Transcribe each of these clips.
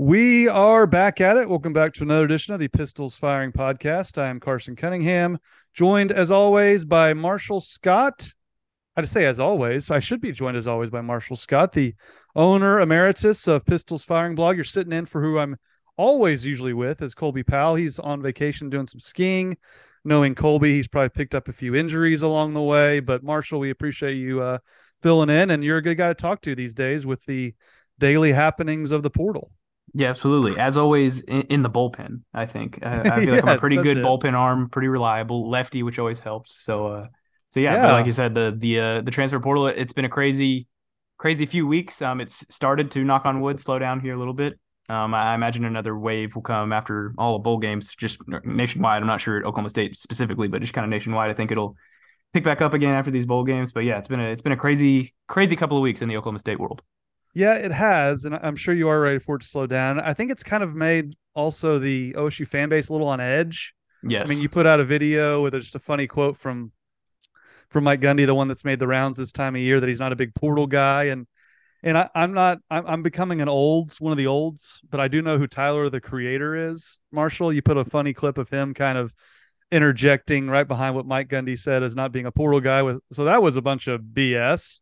We are back at it. Welcome back to another edition of the Pistols Firing Podcast. I am Carson Cunningham, joined as always by Marshall Scott. I'd say as always, I should be joined as always by Marshall Scott, the owner emeritus of Pistols Firing Blog. You're sitting in for who I'm always usually with is Colby Powell. He's on vacation doing some skiing. Knowing Colby, he's probably picked up a few injuries along the way. But Marshall, we appreciate you uh, filling in, and you're a good guy to talk to these days with the daily happenings of the portal. Yeah, absolutely. As always, in, in the bullpen, I think I, I feel like I'm a pretty good it. bullpen arm, pretty reliable lefty, which always helps. So, uh, so yeah, yeah. But like you said, the the uh, the transfer portal, it's been a crazy, crazy few weeks. Um, it's started to knock on wood, slow down here a little bit. Um, I imagine another wave will come after all the bowl games, just nationwide. I'm not sure Oklahoma State specifically, but just kind of nationwide. I think it'll pick back up again after these bowl games. But yeah, it's been a it's been a crazy crazy couple of weeks in the Oklahoma State world. Yeah, it has, and I'm sure you are ready for it to slow down. I think it's kind of made also the OSU fan base a little on edge. Yes, I mean you put out a video with just a funny quote from from Mike Gundy, the one that's made the rounds this time of year, that he's not a big portal guy, and and I, am not I'm, I'm becoming an olds, one of the olds, but I do know who Tyler the creator is. Marshall, you put a funny clip of him kind of interjecting right behind what Mike Gundy said as not being a portal guy with so that was a bunch of BS.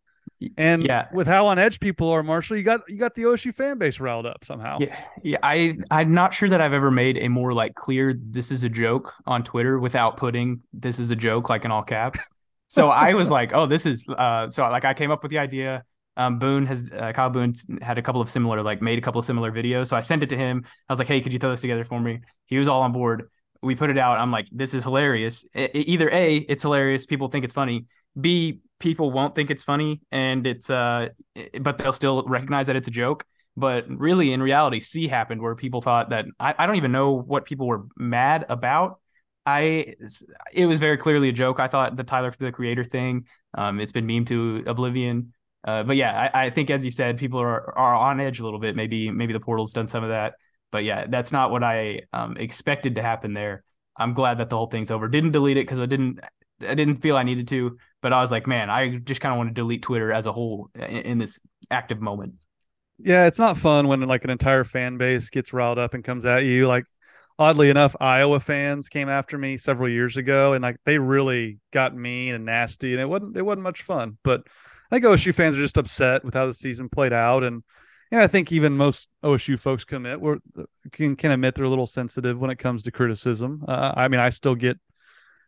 And yeah. with how on edge people are, Marshall, you got you got the OSU fan base riled up somehow. Yeah, yeah. I I'm not sure that I've ever made a more like clear this is a joke on Twitter without putting this is a joke like in all caps. So I was like, oh, this is uh. So like I came up with the idea. Um, Boone has uh, Kyle Boone had a couple of similar like made a couple of similar videos. So I sent it to him. I was like, hey, could you throw this together for me? He was all on board. We put it out. I'm like, this is hilarious. It, either a, it's hilarious. People think it's funny. B, people won't think it's funny and it's uh but they'll still recognize that it's a joke but really in reality c happened where people thought that i, I don't even know what people were mad about i it was very clearly a joke i thought the tyler the creator thing um it's been meme to oblivion uh, but yeah I, I think as you said people are are on edge a little bit maybe maybe the portal's done some of that but yeah that's not what i um, expected to happen there i'm glad that the whole thing's over didn't delete it because i didn't I didn't feel I needed to, but I was like, man, I just kind of want to delete Twitter as a whole in, in, this active moment. Yeah, it's not fun when like an entire fan base gets riled up and comes at you. Like, oddly enough, Iowa fans came after me several years ago, and like they really got mean and nasty, and it wasn't it wasn't much fun. But I think OSU fans are just upset with how the season played out, and yeah, I think even most OSU folks commit can can admit they're a little sensitive when it comes to criticism. Uh, I mean, I still get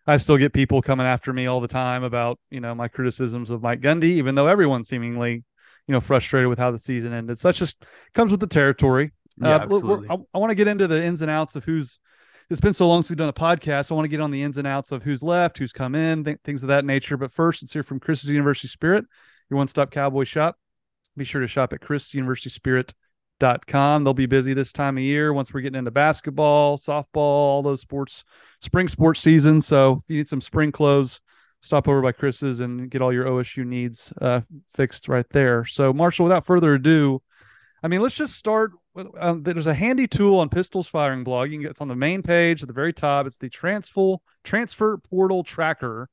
I still get people coming after me all the time about, you know, my criticisms of Mike Gundy, even though everyone's seemingly, you know, frustrated with how the season ended. So that's just comes with the territory. Yeah, uh, absolutely. I, I want to get into the ins and outs of who's. It's been so long since we've done a podcast. I want to get on the ins and outs of who's left, who's come in, th- things of that nature. But first, let's hear from Chris's University Spirit, your one-stop cowboy shop. Be sure to shop at Chris University dot com. They'll be busy this time of year once we're getting into basketball, softball, all those sports, spring sports season. So if you need some spring clothes, stop over by Chris's and get all your OSU needs uh, fixed right there. So Marshall, without further ado, I mean, let's just start. Um, there's a handy tool on Pistols Firing Blog. You can get it's on the main page at the very top. It's the transfer transfer portal tracker,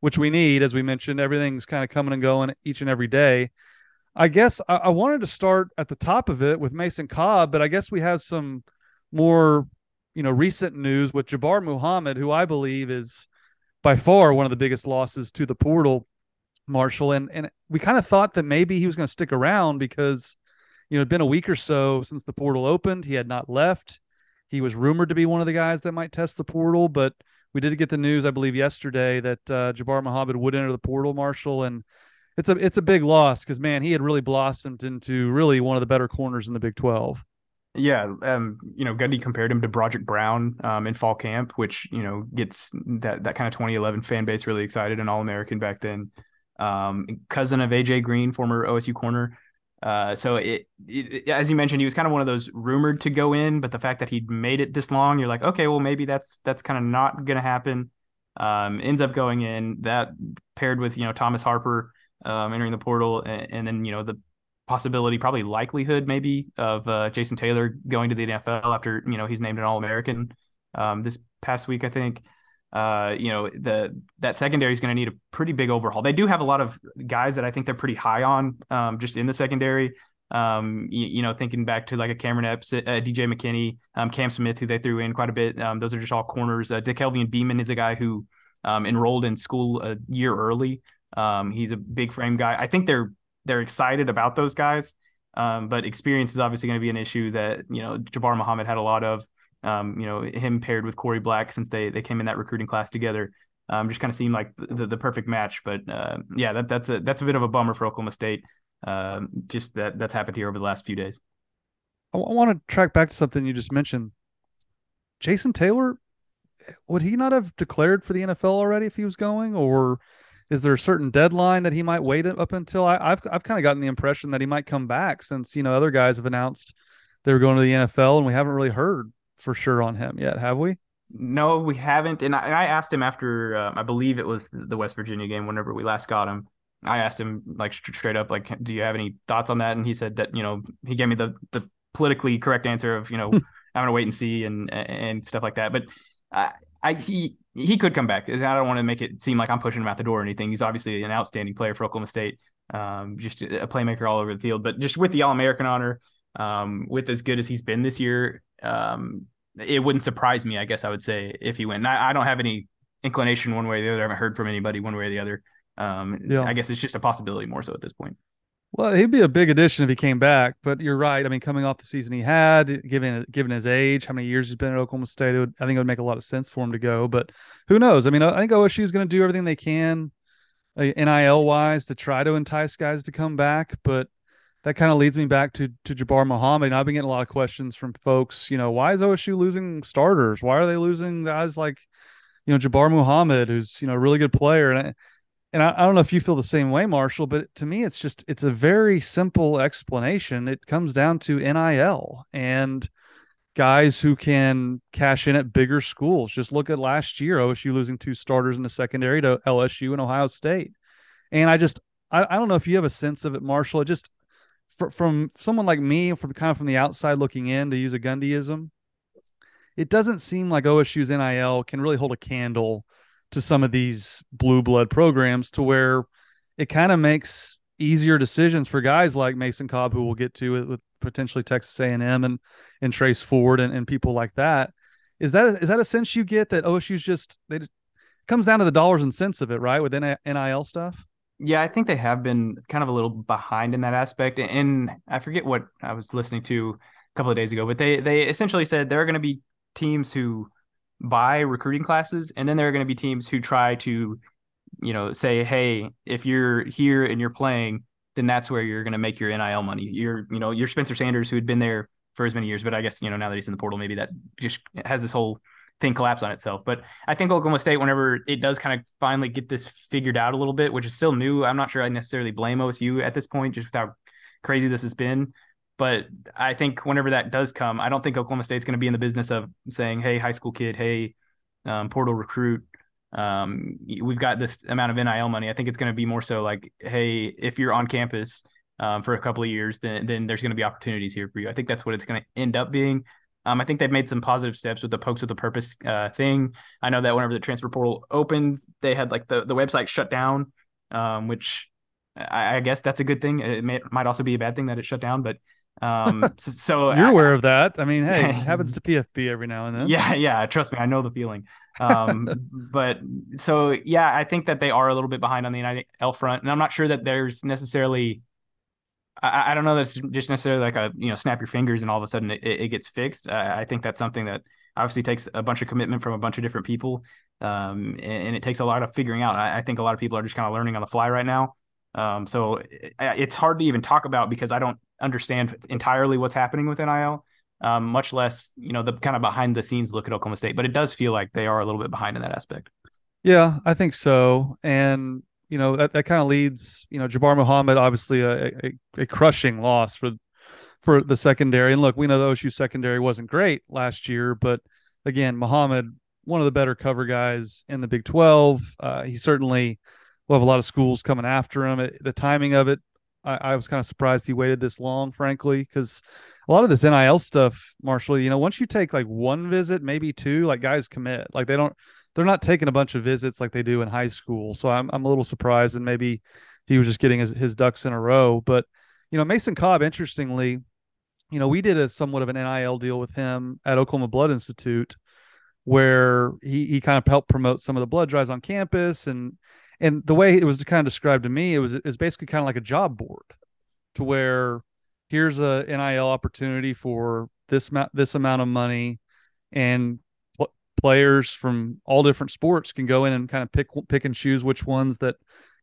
which we need, as we mentioned. Everything's kind of coming and going each and every day. I guess I, I, wanted to start at the top of it with Mason Cobb, but I guess we have some more, you know, recent news with Jabbar Muhammad, who I believe is by far one of the biggest losses to the portal, Marshall. And and we kind of thought that maybe he was going to stick around because, you know, it'd been a week or so since the portal opened. He had not left. He was rumored to be one of the guys that might test the portal, but we did get the news, I believe, yesterday that uh, Jabbar Muhammad would enter the portal, Marshall, and it's a it's a big loss because man, he had really blossomed into really one of the better corners in the Big Twelve. Yeah, um, you know, Gundy compared him to Brodrick Brown um, in fall camp, which you know gets that that kind of 2011 fan base really excited and All American back then. Um, cousin of AJ Green, former OSU corner. Uh, so it, it, as you mentioned, he was kind of one of those rumored to go in, but the fact that he'd made it this long, you're like, okay, well maybe that's that's kind of not going to happen. Um, ends up going in that paired with you know Thomas Harper um, entering the portal, and, and, then you know the possibility, probably likelihood, maybe of uh, Jason Taylor going to the NFL after you know he's named an All American um, this past week, I think. Uh, you know the that secondary is going to need a pretty big overhaul. They do have a lot of guys that I think they're pretty high on, um, just in the secondary. Um, you, you, know, thinking back to like a Cameron Epps, uh, DJ McKinney, um, Cam Smith, who they threw in quite a bit. Um, those are just all corners. Uh, DeKelvin Beeman is a guy who um, enrolled in school a year early. Um, he's a big frame guy. I think they're they're excited about those guys, um, but experience is obviously going to be an issue that you know Jabbar Muhammad had a lot of. Um, you know, him paired with Korie Black since they they came in that recruiting class together. Um, just kind of seemed like the, the perfect match. But uh, yeah, that, that's a that's a bit of a bummer for Oklahoma State. Um, just that that's happened here over the last few days. I want to track back to something you just mentioned. Jason Taylor, would he not have declared for the NFL already if he was going, or is there a certain deadline that he might wait up until? I, have I've kind of gotten the impression that he might come back since you know other guys have announced they were going to the NFL, and we haven't really heard for sure on him yet, have we? No, we haven't. And I, and I asked him after, uh, I believe it was the West Virginia game, whenever we last got him. I asked him like straight up, like, do you have any thoughts on that? And he said that, you know, he gave me the the politically correct answer of, you know, I'm gonna wait and see and and stuff like that. But I, I he he could come back. I don't want to make it seem like I'm pushing him out the door or anything. He's obviously an outstanding player for Oklahoma State, um, just a playmaker all over the field. But just with the All American honor, um, with as good as he's been this year, um, it wouldn't surprise me, I guess I would say, if he went. I, I, don't have any inclination one way or the other. I haven't heard from anybody one way or the other. Um, yeah. I guess it's just a possibility more so at this point. Well, he'd be a big addition if he came back, but you're right. I mean, coming off the season he had, given given his age, how many years he's been at Oklahoma State, would, I think it would make a lot of sense for him to go. But who knows? I mean, I think OSU is going to do everything they can, uh, NIL wise, to try to entice guys to come back. But that kind of leads me back to to Jabbar Muhammad. And I've been getting a lot of questions from folks. You know, why is OSU losing starters? Why are they losing guys like, you know, Jabbar Muhammad, who's you know a really good player? And I, and I, I don't know if you feel the same way, Marshall, but to me, it's just it's a very simple explanation. It comes down to NIL and guys who can cash in at bigger schools. Just look at last year, OSU losing two starters in the secondary to LSU and Ohio State. And I just I, I don't know if you have a sense of it, Marshall. It just for, from someone like me, from kind of from the outside looking in, to use a Gundyism, it doesn't seem like OSU's NIL can really hold a candle to some of these blue blood programs to where it kind of makes easier decisions for guys like Mason Cobb, who we'll get to with, with potentially Texas A&M and and Trace Ford and, and people like that. Is that a, is that a sense you get that OSU's just they just, comes down to the dollars and cents of it, right? With NIL stuff. Yeah, I think they have been kind of a little behind in that aspect. And I forget what I was listening to a couple of days ago, but they they essentially said there are going to be teams who buy recruiting classes, and then there are going to be teams who try to, you know, say, hey, if you're here and you're playing, then that's where you're going to make your NIL money. You're, you know, you're Spencer Sanders who had been there for as many years, but I guess you know now that he's in the portal, maybe that just has this whole thing collapse on itself. But I think Oklahoma State, whenever it does kind of finally get this figured out a little bit, which is still new, I'm not sure I necessarily blame OSU at this point, just with how crazy this has been. But I think whenever that does come, I don't think Oklahoma State's going to be in the business of saying, "Hey, high school kid, hey, um, portal recruit, um, we've got this amount of NIL money." I think it's going to be more so like, "Hey, if you're on campus um, for a couple of years, then then there's going to be opportunities here for you." I think that's what it's going to end up being. Um, I think they've made some positive steps with the pokes with a purpose uh, thing. I know that whenever the transfer portal opened, they had like the, the website shut down, um, which I, I, guess that's a good thing. It may, might also be a bad thing that it shut down, but um, so, so you're I, aware of that. I mean, hey, it happens to PFB every now and then. Yeah, yeah. Trust me, I know the feeling. Um, but so yeah, I think that they are a little bit behind on the NIL front, and I'm not sure that there's necessarily I, I don't know that it's just necessarily like a you know snap your fingers and all of a sudden it, it gets fixed. Uh, I think that's something that obviously takes a bunch of commitment from a bunch of different people, um, and, and, it takes a lot of figuring out. I, I, think a lot of people are just kind of learning on the fly right now. Um, so it, it's hard to even talk about because I don't understand entirely what's happening with NIL. Um, much less, you know, the kind of behind the scenes look at Oklahoma State, but it does feel like they are a little bit behind in that aspect. Yeah, I think so. And you know that, that kind of leads you know Jabbar Muhammad obviously a, a, a, crushing loss for for the secondary and look we know the OSU secondary wasn't great last year but again Muhammad one of the better cover guys in the Big 12 uh, he certainly will have a lot of schools coming after him the timing of it I, I was kind of surprised he waited this long frankly because a lot of this NIL stuff Marshall you know once you take like one visit maybe two like guys commit like they don't they're not taking a bunch of visits like they do in high school. So I'm I'm a little surprised, and maybe he was just getting his, his ducks in a row. But you know, Mason Cobb, interestingly, you know, we did a somewhat of an NIL deal with him at Oklahoma Blood Institute where he, he kind of helped promote some of the blood drives on campus and and the way it was kind of described to me, it was is basically kind of like a job board to where here's a NIL opportunity for this this amount of money and pl- players from all different sports can go in and kind of pick pick and choose which ones that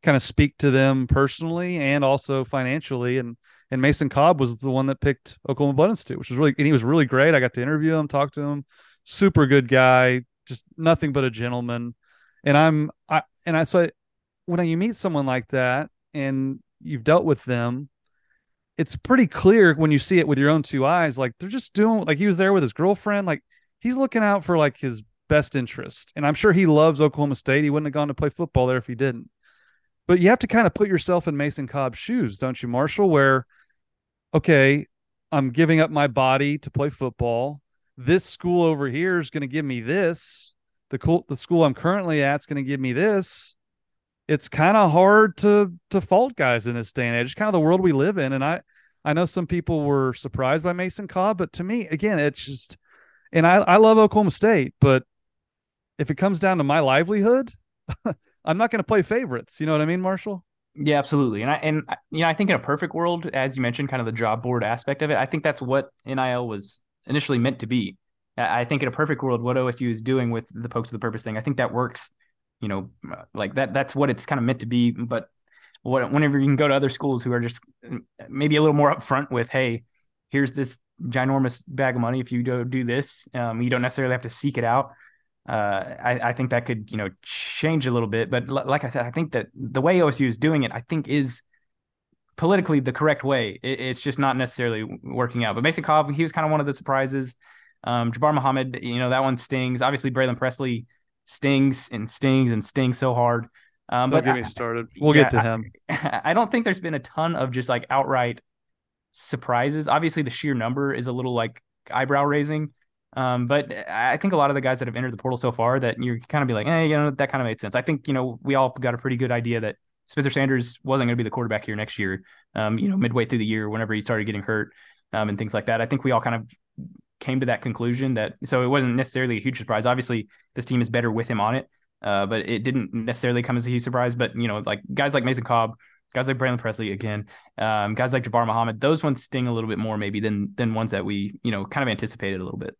kind of speak to them personally and also financially and and Mason Cobb was the one that picked Oklahoma Blood Institute, which was really and he was really great. I got to interview him, talk to him, super good guy, just nothing but a gentleman. And I'm I and I so when you meet someone like that and you've dealt with them, it's pretty clear when you see it with your own two eyes, like they're just doing like he was there with his girlfriend, like he's looking out for like his best interest. And I'm sure he loves Oklahoma State. He wouldn't have gone to play football there if he didn't. But you have to kind of put yourself in Mason Cobb's shoes, don't you, Marshall? Where, okay, I'm giving up my body to play football. This school over here is going to give me this. The cool, the school I'm currently at is going to give me this. It's kind of hard to to fault guys in this day and age. It's kind of the world we live in. And I I know some people were surprised by Mason Cobb, but to me, again, it's just and I, I love Oklahoma State, but if it comes down to my livelihood, I'm not going to play favorites. You know what I mean, Marshall? Yeah, absolutely. And I and you know, I think in a perfect world, as you mentioned, kind of the job board aspect of it, I think that's what NIL was initially meant to be. I think in a perfect world, what OSU is doing with the pokes of the purpose thing, I think that works. You know, like that. That's what it's kind of meant to be. But what, whenever you can go to other schools who are just maybe a little more upfront with, hey, here's this ginormous bag of money. If you go do this, um, you don't necessarily have to seek it out uh, I, I, think that could you know change a little bit. But l- like I said, I think that the way OSU is doing it, I think is politically the correct way. It, it's just not necessarily working out. But Mason Cobb, he was kind of one of the surprises. Um, Jabbar Muhammad, you know that one stings. Obviously, Braylon Presley stings and stings and stings so hard. Um, don't but get me started. We'll yeah, get to him. I, I don't think there's been a ton of just like outright surprises. Obviously, the sheer number is a little like eyebrow raising. Um, but I think a lot of the guys that have entered the portal so far that you're kind of be like, hey, you know, that kind of made sense. I think, you know, we all got a pretty good idea that Spencer Sanders wasn't going to be the quarterback here next year, um, you know, midway through the year, whenever he started getting hurt um, and things like that. I think we all kind of came to that conclusion that so it wasn't necessarily a huge surprise. Obviously, this team is better with him on it, uh, but it didn't necessarily come as a huge surprise. But, you know, like guys like Mason Cobb, guys like Brandon Presley again, um, guys like Jabbar Muhammad, those ones sting a little bit more maybe than than ones that we, you know, kind of anticipated a little bit.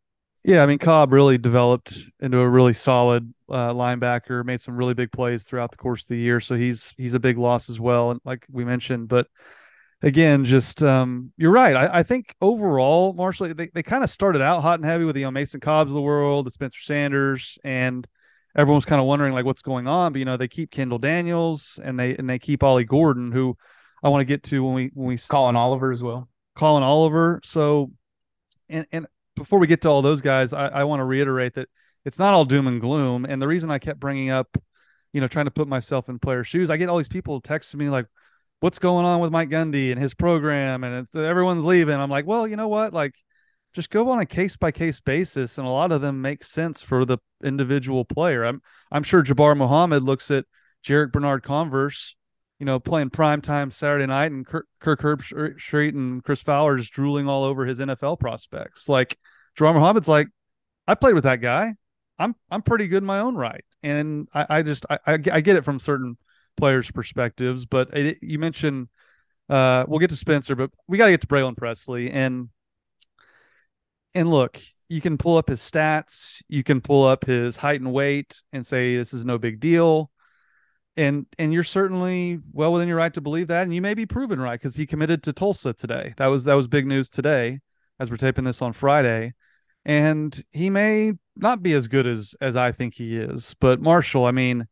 Yeah, I mean Cobb really developed into a really solid uh, linebacker. Made some really big plays throughout the course of the year, so he's he's a big loss as well. And like we mentioned, but again, just um, you're right. I, I think overall, Marshall, they, they kind of started out hot and heavy with the you know, Mason Cobbs of the world, the Spencer Sanders, and everyone's kind of wondering like what's going on. But you know, they keep Kendall Daniels and they and they keep Ollie Gordon, who I want to get to when we when we Collin Oliver as well. Collin Oliver. So and and before we get to all those guys, I, I want to reiterate that it's not all doom and gloom. And the reason I kept bringing up, you know, trying to put myself in player shoes, I get all these people texting me like, "What's going on with Mike Gundy and his program?" And it's everyone's leaving. I'm like, well, you know what? Like, just go on a case by case basis, and a lot of them make sense for the individual player. I'm I'm sure Jabbar Muhammad looks at Jarrick Bernard-Converse you know, playing prime time Saturday night and Kirk, Kirk Herbstreit and Chris Fowler is drooling all over his NFL prospects. Like Jerome Muhammad's like, I played with that guy. I'm I'm pretty good in my own right, and I, I just I, I, I get it from certain players' perspectives. But it, you mentioned uh, we'll get to Spencer, but we got to get to Braylon Presley. And and look, you can pull up his stats, you can pull up his height and weight, and say this is no big deal. And and you're certainly well within your right to believe that and you may be proven right because he committed to tulsa today. That was that was big news today as we're taping this on friday. And he may not be as good as as i think he is but marshall i mean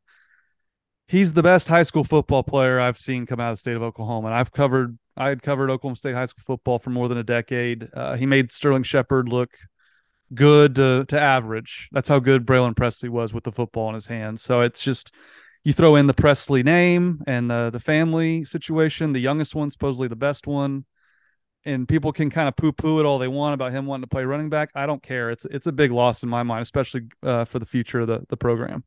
he's the best high school football player i've seen come out of the state of oklahoma and i've covered i had covered oklahoma state high school football for more than a decade uh, he made sterling shepard look good to, to average that's how good braylon presley was with the football in his hands so it's just you throw in the Presley name and the the family situation, the youngest one, supposedly the best one, and people can kind of poo poo it all they want about him wanting to play running back. I don't care. It's it's a big loss in my mind, especially uh, for the future of the the program.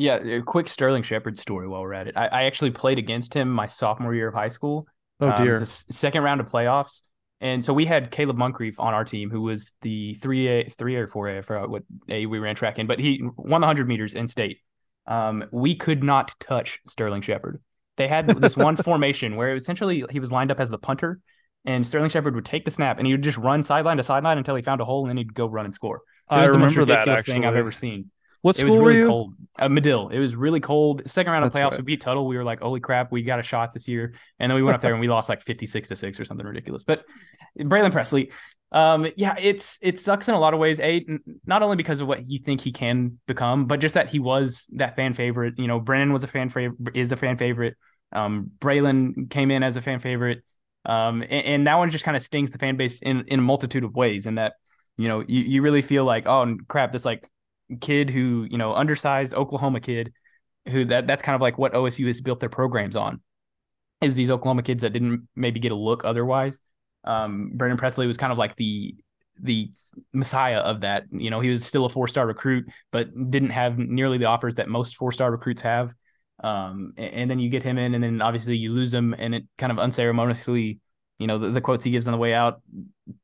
Yeah, a quick Sterling Shepard story while we're at it. I, I actually played against him my sophomore year of high school, Oh Um, dear. the second round of playoffs. And so we had Caleb Moncrief on our team, who was the three A, three or four A, I forgot what A we ran track in, but he won the hundred meters in state. Um, we could not touch Sterling Shepard. They had this one formation where essentially he was lined up as the punter, and Sterling Shepard would take the snap and he would just run sideline to sideline until he found a hole, and then he'd go run and score. It I the most remember that ridiculous thing I've ever seen. What It was school were really you? cold. Uh, Medill. It was really cold. Second round of That's playoffs, right. we beat Tuttle. We were like, holy crap, we got a shot this year. And then we went up there and we lost like 56 to 6 or something ridiculous. But Braylon Presley, um, yeah, it's it sucks in a lot of ways. A not only because of what you think he can become, but just that he was that fan favorite. You know, Brennan was a fan favorite, is a fan favorite. Um, Braylon came in as a fan favorite. Um, and, and that one just kind of stings the fan base in in a multitude of ways. In that, you know, you, you really feel like, oh crap, this like kid who you know undersized Oklahoma kid who that that's kind of like what OSU has built their programs on is these Oklahoma kids that didn't maybe get a look otherwise. Um, Brendan Presley was kind of like the the messiah of that. You know, he was still a four star recruit, but didn't have nearly the offers that most four star recruits have. Um, and, and then you get him in, and then obviously you lose him, and it kind of unceremoniously, you know, the, the quotes he gives on the way out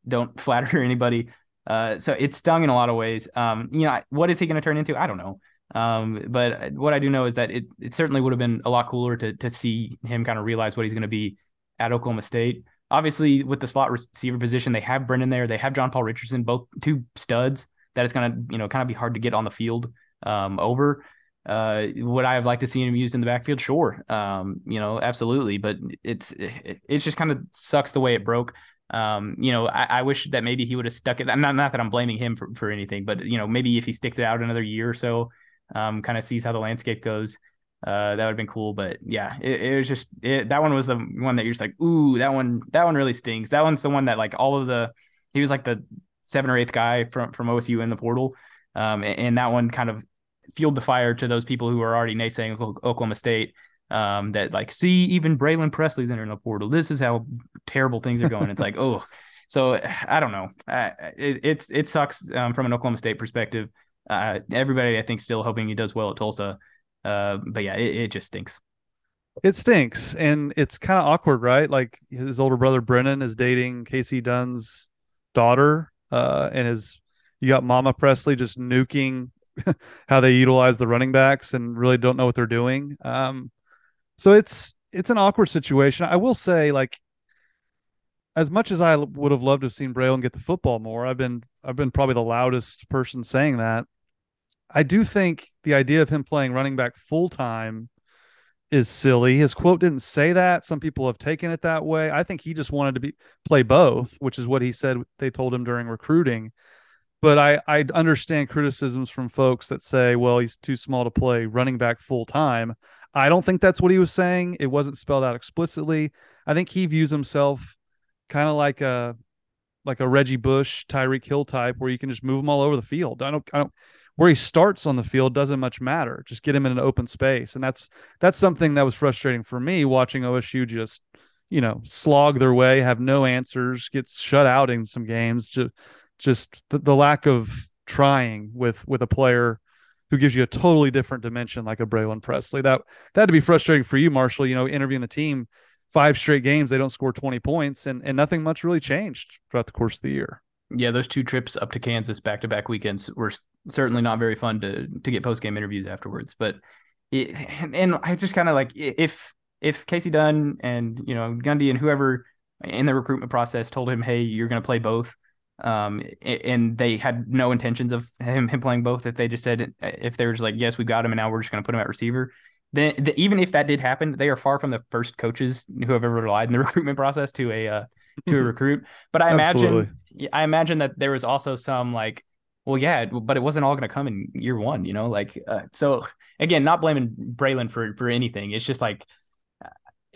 don't flatter anybody. Uh, so it stung in a lot of ways. Um, you know, what is he going to turn into? I don't know. Um, but what I do know is that it it certainly would have been a lot cooler to to see him kind of realize what he's going to be at Oklahoma State. Obviously, with the slot receiver position, they have Brennan there. They have John Paul Richardson, both two studs. That is going to you know kind of be hard to get on the field um, over. Uh, would I have liked to see him used in the backfield? Sure. Um, you know, absolutely. But it's it, it just kind of sucks the way it broke. Um, you know, I, I wish that maybe he would have stuck it. Not not that I'm blaming him for, for anything, but you know, maybe if he sticks it out another year or so, um, kind of sees how the landscape goes. Uh, that would have been cool, but yeah, it, it was just it, that one was the one that you're just like, ooh, that one, that one really stings. That one's the one that like all of the, he was like the seven or eighth guy from from OSU in the portal, um, and, and that one kind of fueled the fire to those people who were already naysaying Oklahoma State. Um, that like, see, even Braylon Presley's entering the portal. This is how terrible things are going. It's like, oh, so I don't know. Uh, it, it's it sucks um, from an Oklahoma State perspective. Uh, everybody, I think, still hoping he does well at Tulsa. Uh, but yeah, it, it just stinks. It stinks, and it's kind of awkward, right? Like his older brother Brennan is dating Kasey Dunn's daughter, uh, and his you got Mama Presley just nuking how they utilize the running backs and really don't know what they're doing. Um, so it's it's an awkward situation. I will say, like, as much as I would have loved to have seen Braylon get the football more, I've been I've been probably the loudest person saying that. I do think the idea of him playing running back full time is silly. His quote didn't say that. Some people have taken it that way. I think he just wanted to be play both, which is what he said they told him during recruiting. But I I understand criticisms from folks that say, well, he's too small to play running back full time. I don't think that's what he was saying. It wasn't spelled out explicitly. I think he views himself kind of like a like a Reggie Bush, Tyreek Hill type, where you can just move him all over the field. I don't I don't where he starts on the field doesn't much matter. Just get him in an open space, and that's that's something that was frustrating for me watching OSU just you know slog their way, have no answers, gets shut out in some games. Just just the, the lack of trying with with a player who gives you a totally different dimension like a Braylon Presley. That that had to be frustrating for you, Marshall. You know, interviewing the team five straight games, they don't score 20 points, and, and nothing much really changed throughout the course of the year. Yeah, those two trips up to Kansas back to back weekends were certainly not very fun to to get post game interviews afterwards. But it, and I just kind of like if if Kasey Dunn and you know Gundy and whoever in the recruitment process told him, hey, you're going to play both, um, and they had no intentions of him him playing both. If they just said if they were just like, yes, we got him, and now we're just going to put him at receiver. Then the, even if that did happen, they are far from the first coaches who have ever relied in the recruitment process to a uh, to a recruit. But I imagine I imagine that there was also some like, well, yeah, but it wasn't all going to come in year one, you know. Like, uh, so again, not blaming Braylon for for anything. It's just like.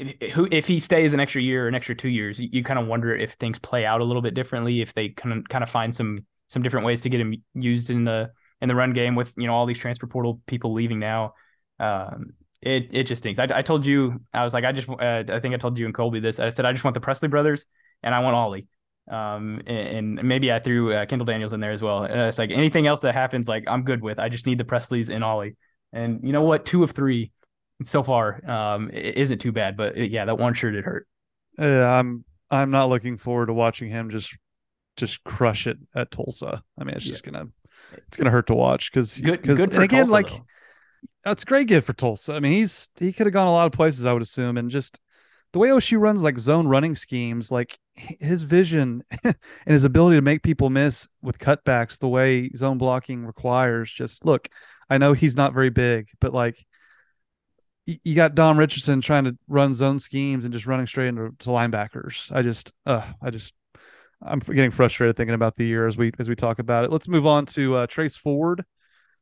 If, if he stays an extra year or an extra two years, you, you kind of wonder if things play out a little bit differently. If they kind of kind of find some some different ways to get him used in the in the run game with you know all these transfer portal people leaving now. Um, it it just stinks. I, I told you I was like I just uh, I think I told you and Colby this. I said I just want the Presley brothers and I want Ollie. Um, and, and maybe I threw uh, Kendall Daniels in there as well. And it's like anything else that happens, like I'm good with. I just need the Presleys and Ollie. And you know what? Two of three so far um, isn't too bad. But it, yeah, that one sure did hurt. Yeah, I'm I'm not looking forward to watching him just just crush it at Tulsa. I mean, it's just yeah. gonna it's gonna hurt to watch because good because again Tulsa, like though. that's great gift for Tulsa. I mean, he's he could have gone a lot of places, I would assume, and just the way OSU runs like zone running schemes, like his vision and his ability to make people miss with cutbacks, the way zone blocking requires. Just look, I know he's not very big, but like you got Dom Richardson trying to run zone schemes and just running straight into linebackers. I just, uh, I just, I'm getting frustrated thinking about the year as we as we talk about it. Let's move on to uh, Trace Ford,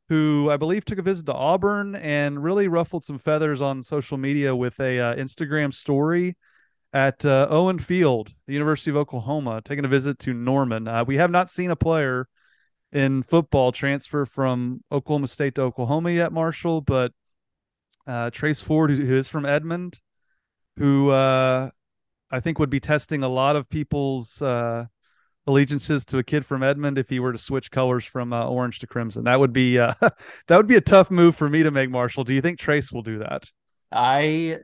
who I believe took a visit to Auburn and really ruffled some feathers on social media with a uh, Instagram story at uh, Owen Field, the University of Oklahoma, taking a visit to Norman. Uh, we have not seen a player in football transfer from Oklahoma State to Oklahoma yet, Marshall, but uh, Trace Ford, who, is from Edmond, who uh, I think would be testing a lot of people's uh, allegiances to a kid from Edmond if he were to switch colors from uh, orange to crimson. That would be uh, that would be a tough move for me to make. Marshall, do you think Trace will do that? I,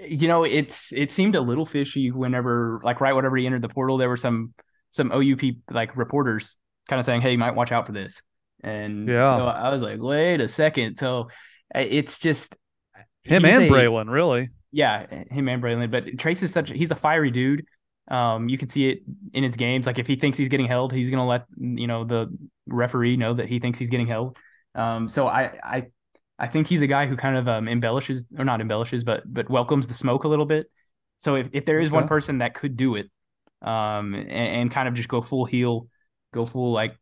you know, it's it seemed a little fishy whenever, like, right whenever he entered the portal, there were some some OUP like reporters kind of saying, "Hey, you might watch out for this." And yeah. so I was like, "Wait a second. So it's just him and a, Braylon, really. Yeah, him and Braylon. But Trace is such he's a fiery dude. Um, you can see it in his games. Like if he thinks he's getting held, he's gonna let you know the referee know that he thinks he's getting held. Um, so I I I think he's a guy who kind of um, embellishes or not embellishes, but but welcomes the smoke a little bit. So if, if there is okay. one person that could do it, um, and, and, kind of just go full heel, go full like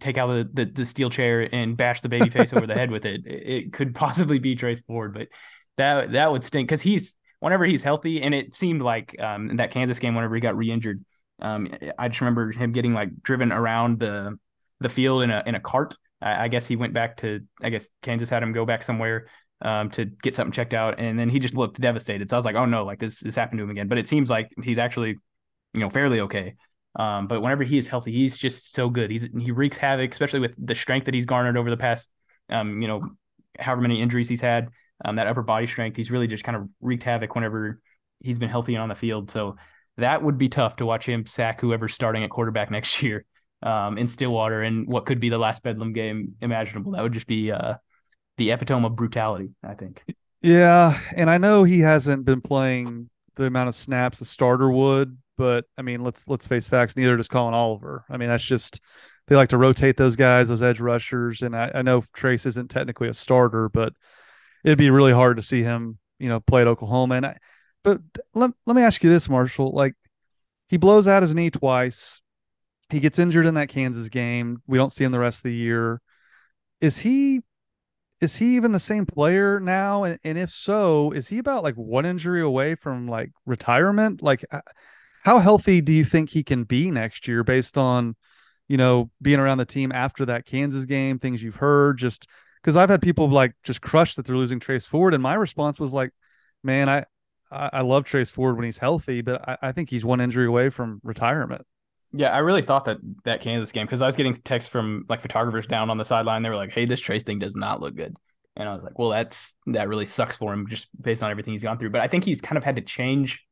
take out the, the, the steel chair and bash the baby face over the head with it. It could possibly be Trace Ford, but that that would stink because he's whenever he's healthy, and it seemed like um, in that Kansas game whenever he got re-injured, um, I just remember him getting like driven around the the field in a in a cart. I, I guess he went back to I guess Kansas had him go back somewhere um, to get something checked out, and then he just looked devastated. So I was like, oh no, like this this happened to him again. But it seems like he's actually you know fairly okay. Um, but whenever he is healthy, he's just so good. He's he wreaks havoc, especially with the strength that he's garnered over the past, um, you know, however many injuries he's had. Um, that upper body strength, he's really just kind of wreaked havoc whenever he's been healthy and on the field. So that would be tough to watch him sack whoever's starting at quarterback next year um, in Stillwater in what could be the last Bedlam game imaginable. That would just be uh, the epitome of brutality, I think. Yeah, and I know he hasn't been playing the amount of snaps a starter would, but I mean, let's let's face facts. Neither does Collin Oliver. I mean, that's just they like to rotate those guys, those edge rushers. And I, I know Trace isn't technically a starter, but it'd be really hard to see him, you know, play at Oklahoma. And I, but let let me ask you this, Marshall. Like, he blows out his knee twice. He gets injured in that Kansas game. We don't see him the rest of the year. Is he is he even the same player now? And, and if so, is he about like one injury away from like retirement? Like how healthy do you think he can be next year based on, you know, being around the team after that Kansas game, things you've heard, just because I've had people like just crush that they're losing Trace Ford. And my response was like, man, I, I love Trace Ford when he's healthy, but I, I think he's one injury away from retirement. Yeah, I really thought that that Kansas game because I was getting texts from like photographers down on the sideline. They were like, "Hey, this Trace thing does not look good," and I was like, "Well, that's that really sucks for him just based on everything he's gone through." But I think he's kind of had to change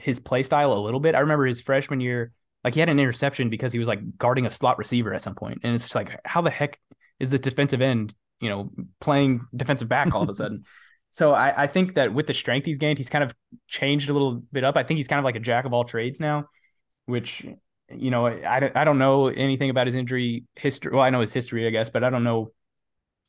his play style a little bit. I remember his freshman year, like he had an interception because he was like guarding a slot receiver at some point, and it's just like, how the heck is the defensive end, you know, playing defensive back all of a sudden? So I, I think that with the strength he's gained, he's kind of changed a little bit up. I think he's kind of like a jack of all trades now, which you know I, I don't know anything about his injury history. Well, I know his history, I guess, but I don't know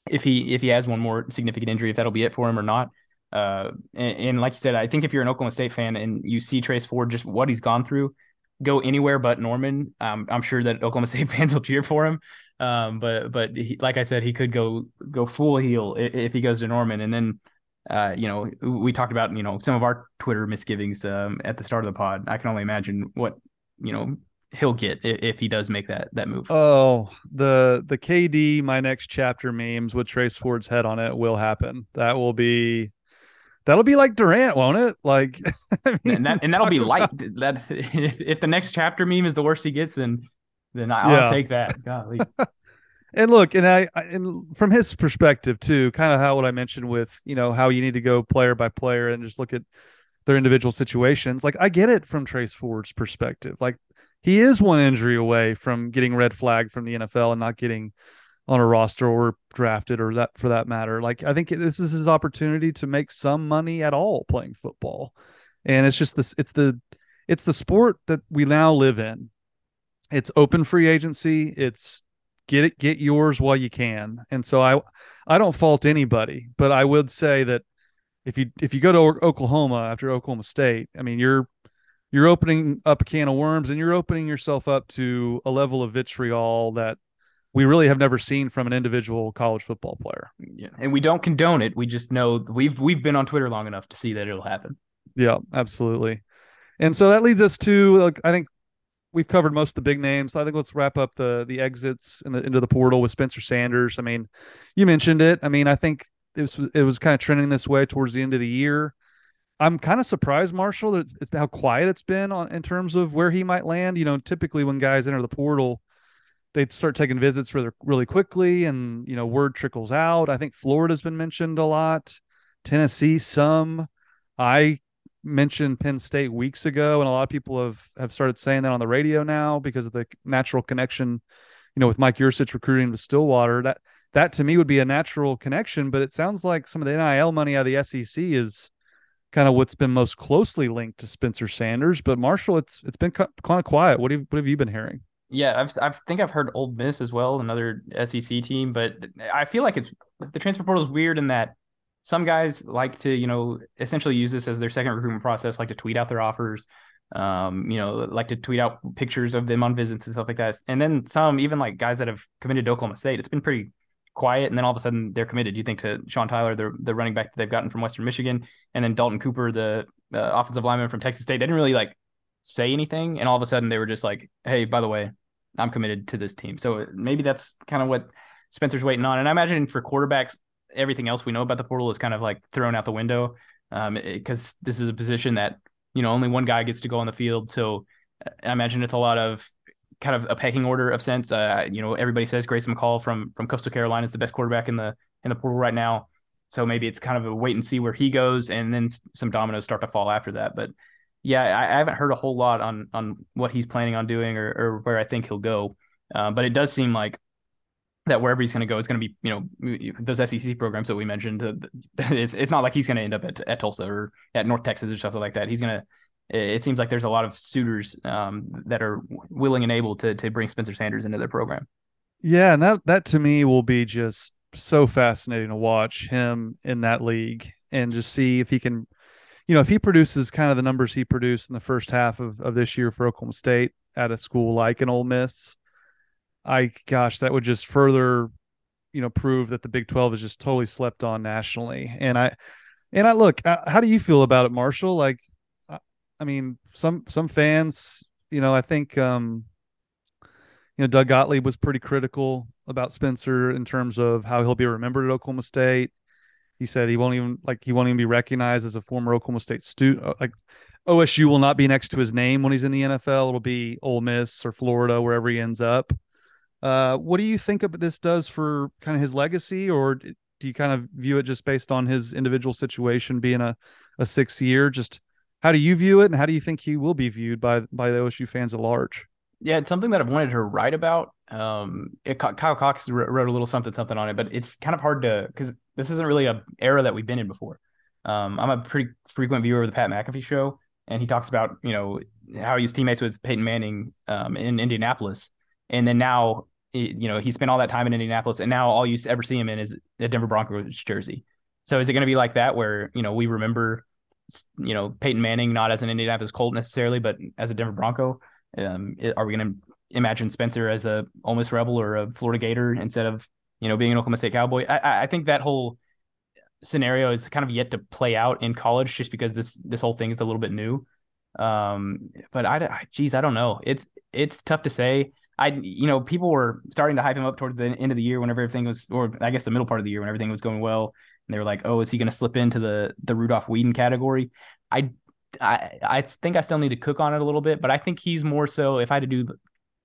if he if he has one more significant injury, if that'll be it for him or not. Uh, and, and, like you said, I think if you're an Oklahoma State fan and you see Trace Ford, just what he's gone through, go anywhere but Norman. Um, I'm sure that Oklahoma State fans will cheer for him. Um, but but he, like I said, he could go go full heel if, if he goes to Norman, and then. Uh, you know, we talked about you know some of our Twitter misgivings um, at the start of the pod. I can only imagine what you know he'll get if, if he does make that that move. Oh, the the KD my next chapter memes with Trace Ford's head on it will happen. That will be that'll be like Durant, won't it? Like, I mean, and, that, and that'll be like That if, if the next chapter meme is the worst he gets, then then I'll yeah. take that. Golly. and look, and I, and from his perspective too, kind of how what I mentioned with you know how you need to go player by player and just look at their individual situations. Like I get it from Trace Ford's perspective. Like he is one injury away from getting red flag from the NFL and not getting on a roster or drafted or that for that matter. Like I think this is his opportunity to make some money at all playing football. And it's just this it's the it's the sport that we now live in. It's open free agency. It's get it get yours while you can. And so I I don't fault anybody, but I would say that if you if you go to Oklahoma after Oklahoma State, I mean you're you're opening up a can of worms and you're opening yourself up to a level of vitriol that we really have never seen from an individual college football player. Yeah, and we don't condone it. We just know we've we've been on Twitter long enough to see that it'll happen. Yeah, absolutely. And so that leads us to like I think we've covered most of the big names. I think let's wrap up the the exits in the, into the portal with Spencer Sanders. I mean, you mentioned it. I mean, I think it was it was kind of trending this way towards the end of the year. I'm kind of surprised, Marshall, that it's, it's how quiet it's been on in terms of where he might land. You know, typically when guys enter the portal, they'd start taking visits really, really quickly and you know word trickles out. I think florida's been mentioned a lot tennessee some. I mentioned penn state weeks ago and a lot of people have have started saying that on the radio now because of the natural connection you know with mike Yurcich recruiting to stillwater. That that to me would be a natural connection but it sounds like some of the nil money out of the sec is kind of what's been most closely linked to spencer sanders. But marshall it's it's been kind of quiet. What have, what have you been hearing yeah, I've I think I've heard Ole Miss as well, another SEC team, but I feel like it's the transfer portal is weird in that some guys like to you know essentially use this as their second recruitment process, like to tweet out their offers, um, you know, like to tweet out pictures of them on visits and stuff like that, and then some even like guys that have committed to Oklahoma State, it's been pretty quiet, and then all of a sudden they're committed. You think to Sean Tyler, the the running back that they've gotten from Western Michigan, and then Dalton Cooper, the uh, offensive lineman from Texas State. They didn't really like say anything, and all of a sudden they were just like, "Hey, by the way, I'm committed to this team. So maybe that's kind of what Spencer's waiting on. And I imagine for quarterbacks, everything else we know about the portal is kind of like thrown out the window because um, this is a position that you know only one guy gets to go on the field. So I imagine it's a lot of kind of a pecking order of sense. Uh, you know, everybody says Grayson McCall from from Coastal Carolina is the best quarterback in the in the portal right now. So maybe it's kind of a wait and see where he goes, and then some dominoes start to fall after that. But yeah, I, I, haven't heard a whole lot on on what he's planning on doing or, or where I think he'll go. Uh, but it does seem like that wherever he's going to go is going to be, you know, those SEC programs that we mentioned. It's it's not like he's going to end up at, at Tulsa or at North Texas or something like that. He's going to. It seems like there's a lot of suitors um, that are willing and able to to bring Spencer Sanders into their program. Yeah, and that that to me will be just so fascinating to watch him in that league and just see if he can you know, if he produces kind of the numbers he produced in the first half of, of this year for Oklahoma State at a school like an Ole Miss, I gosh, that would just further, you know, prove that the Big Twelve is just totally slept on nationally. And I, and I look, uh, how do you feel about it, Marshall? Like, I mean, some some fans, you know, I think, um, you know, Doug Gottlieb was pretty critical about Spencer in terms of how he'll be remembered at Oklahoma State. He said he won't even like he won't even be recognized as a former Oklahoma State student. Uh, like OSU will not be next to his name when he's in the NFL. It'll be Ole Miss or Florida, wherever he ends up. Uh, what do you think of this does for kind of his legacy, or do you kind of view it just based on his individual situation being a a six year? Just how do you view it, and how do you think he will be viewed by by the OSU fans at large? Yeah, it's something that I've wanted to write about. Um, it, Kyle Cox wrote a little something something on it, but it's kind of hard to because this isn't really a era that we've been in before. Um, I'm a pretty frequent viewer of the Pat McAfee show, and he talks about you know how he was teammates with Peyton Manning um, in Indianapolis, and then now you know he spent all that time in Indianapolis, and now all you ever see him in is a Denver Broncos jersey. So is it going to be like that where you know we remember you know Peyton Manning not as an Indianapolis Colt necessarily, but as a Denver Bronco? Um, are we going to imagine Spencer as a Ole Miss Rebel or a Florida Gator instead of you know, being an Oklahoma State Cowboy. I, I think that whole scenario is kind of yet to play out in college just because this this whole thing is a little bit new. Um, but I, geez, I don't know. It's it's tough to say. I you know people were starting to hype him up towards the end of the year whenever everything was, or I guess the middle part of the year when everything was going well, and they were like, oh, is he going to slip into the the Rudolph Weeden category? I I I think I still need to cook on it a little bit, but I think he's more so. If I had to do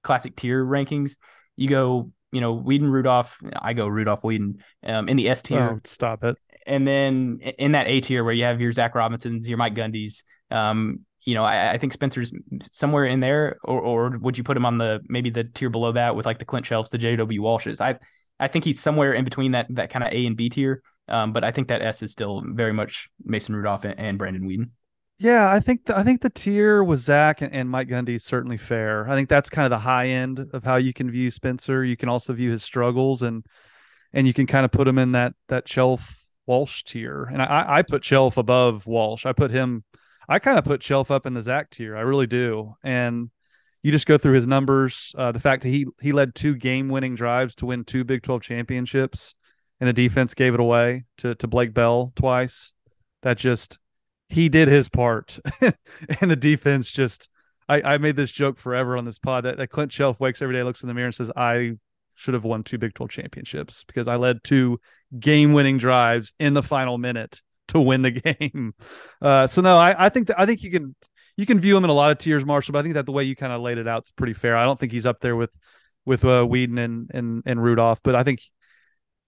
classic tier rankings, you go you know, Weeden Rudolph. I go Rudolph Weeden um, in the S tier. Oh, stop it. and then in that A tier where you have your Zac Robinsons, your Mike Gundy's, um, you know, I, I, think Spencer's somewhere in there, or or would you put him on the maybe the tier below that with like the Clint Chelfs, the J.W. Walshes? I I think he's somewhere in between that that kind of A and B tier. Um, but I think that S is still very much Mason Rudolph and, and Brandon Weeden. Yeah, I think the, I think the tier with Zac and, and Mike Gundy is certainly fair. I think that's kind of the high end of how you can view Spencer. You can also view his struggles and and you can kind of put him in that that Chelf Walsh tier. And I I put Chelf above Walsh. I put him. I kind of put Chelf up in the Zac tier. I really do. And you just go through his numbers. Uh, the fact that he he led two game winning drives to win two Big Twelve championships, and the defense gave it away to to Blake Bell twice. That just he did his part, and the defense just. I, I made this joke forever on this pod that, that Clint Chelf wakes every day, looks in the mirror, and says, "I should have won two Big 12 championships because I led two game winning drives in the final minute to win the game. Uh, so no, I, I think that I think you can you can view him in a lot of tiers, Marshall. But I think that the way you kind of laid it out is pretty fair. I don't think he's up there with with uh, Weeden and and and Rudolph, but I think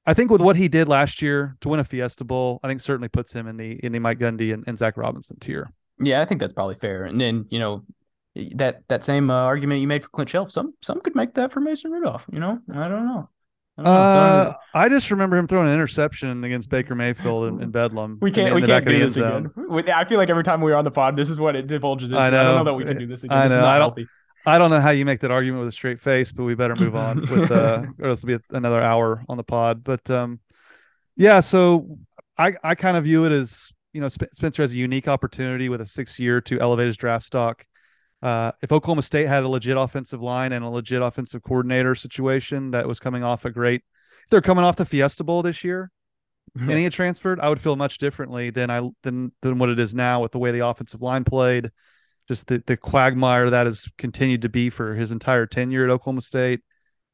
I think with what he did last year to win a Fiesta Bowl, I think certainly puts him in the in the Mike Gundy and, and Zac Robinson tier. Yeah, I think that's probably fair. And then you know that that same uh, argument you made for Clint Chelf, some some could make that for Mason Rudolph. You know, I don't know. I, don't uh, I just remember him throwing an interception against Baker Mayfield in, in Bedlam. We can't. In, in we can't do this again. I feel like every time we are on the pod, this is what it divulges into. I, know. I don't know that we can do this again. I know. I don't. Healthy. I don't know how you make that argument with a straight face, but we better move on with uh, or else will be another hour on the pod. But um, yeah, so I I kind of view it as you know Spencer has a unique opportunity with a six year to elevate his draft stock. Uh, if Oklahoma State had a legit offensive line and a legit offensive coordinator situation that was coming off a great, if they're coming off the Fiesta Bowl this year, mm-hmm. and he had transferred, I would feel much differently than I than than what it is now with the way the offensive line played, just the the quagmire that has continued to be for his entire tenure at Oklahoma State,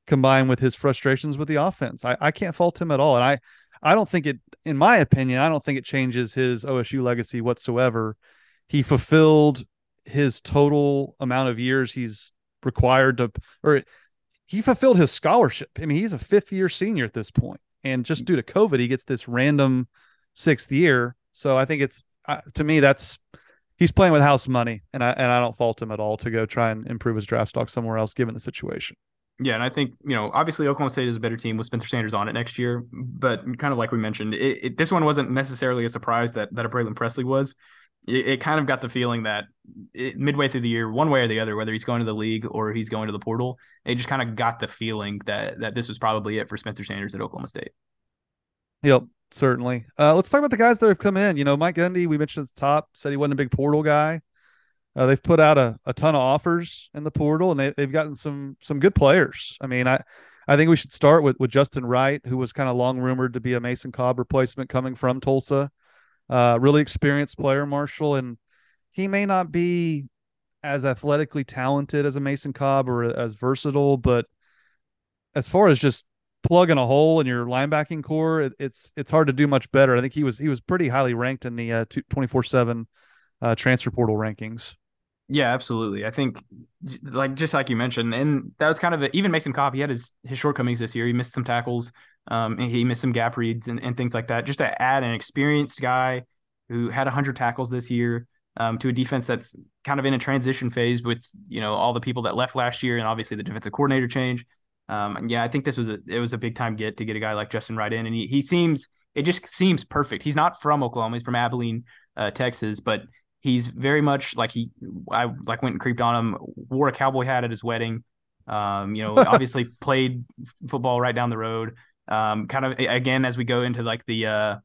combined with his frustrations with the offense. I, I can't fault him at all, and I I don't think it, in my opinion, I don't think it changes his OSU legacy whatsoever. He fulfilled his total amount of years he's required to, or he fulfilled his scholarship. I mean, he's a fifth year senior at this point, and just due to COVID, he gets this random sixth year. So I think it's uh, to me that's he's playing with house money, and I and I don't fault him at all to go try and improve his draft stock somewhere else given the situation. Yeah, and I think you know, obviously Oklahoma State is a better team with Spencer Sanders on it next year. But kind of like we mentioned, it, it, this one wasn't necessarily a surprise that that a Braylon Presley was. It, it kind of got the feeling that midway through the year, one way or the other, whether he's going to the league or he's going to the portal, it just kind of got the feeling that that this was probably it for Spencer Sanders at Oklahoma State. Yep, certainly. Uh, let's talk about the guys that have come in. You know, Mike Gundy, we mentioned at the top, said he wasn't a big portal guy. Uh, they've put out a, a ton of offers in the portal, and they, they've gotten some some good players. I mean, I I think we should start with with Justin Wright, who was kind of long rumored to be a Mason Cobb replacement coming from Tulsa. Uh, really experienced player, Marshall, and he may not be as athletically talented as a Mason Cobb or as versatile, but as far as just plugging a hole in your linebacking core, it, it's it's hard to do much better. I think he was he was pretty highly ranked in the uh, twenty four seven uh, transfer portal rankings. Yeah, absolutely. I think, like just like you mentioned, and that was kind of a, even Mason Cobb. He had his his shortcomings this year. He missed some tackles. Um, he missed some gap reads and, and things like that. Just to add an experienced guy who had 100 tackles this year um, to a defense that's kind of in a transition phase with you know all the people that left last year and obviously the defensive coordinator change. Um, and yeah, I think this was a it was a big time get to get a guy like Justin Wright in, and he he seems it just seems perfect. He's not from Oklahoma; he's from Abilene, uh, Texas, but he's very much like he I like went and creeped on him, wore a cowboy hat at his wedding. Um, you know, obviously played football right down the road. Um, kind of again as we go into like the uh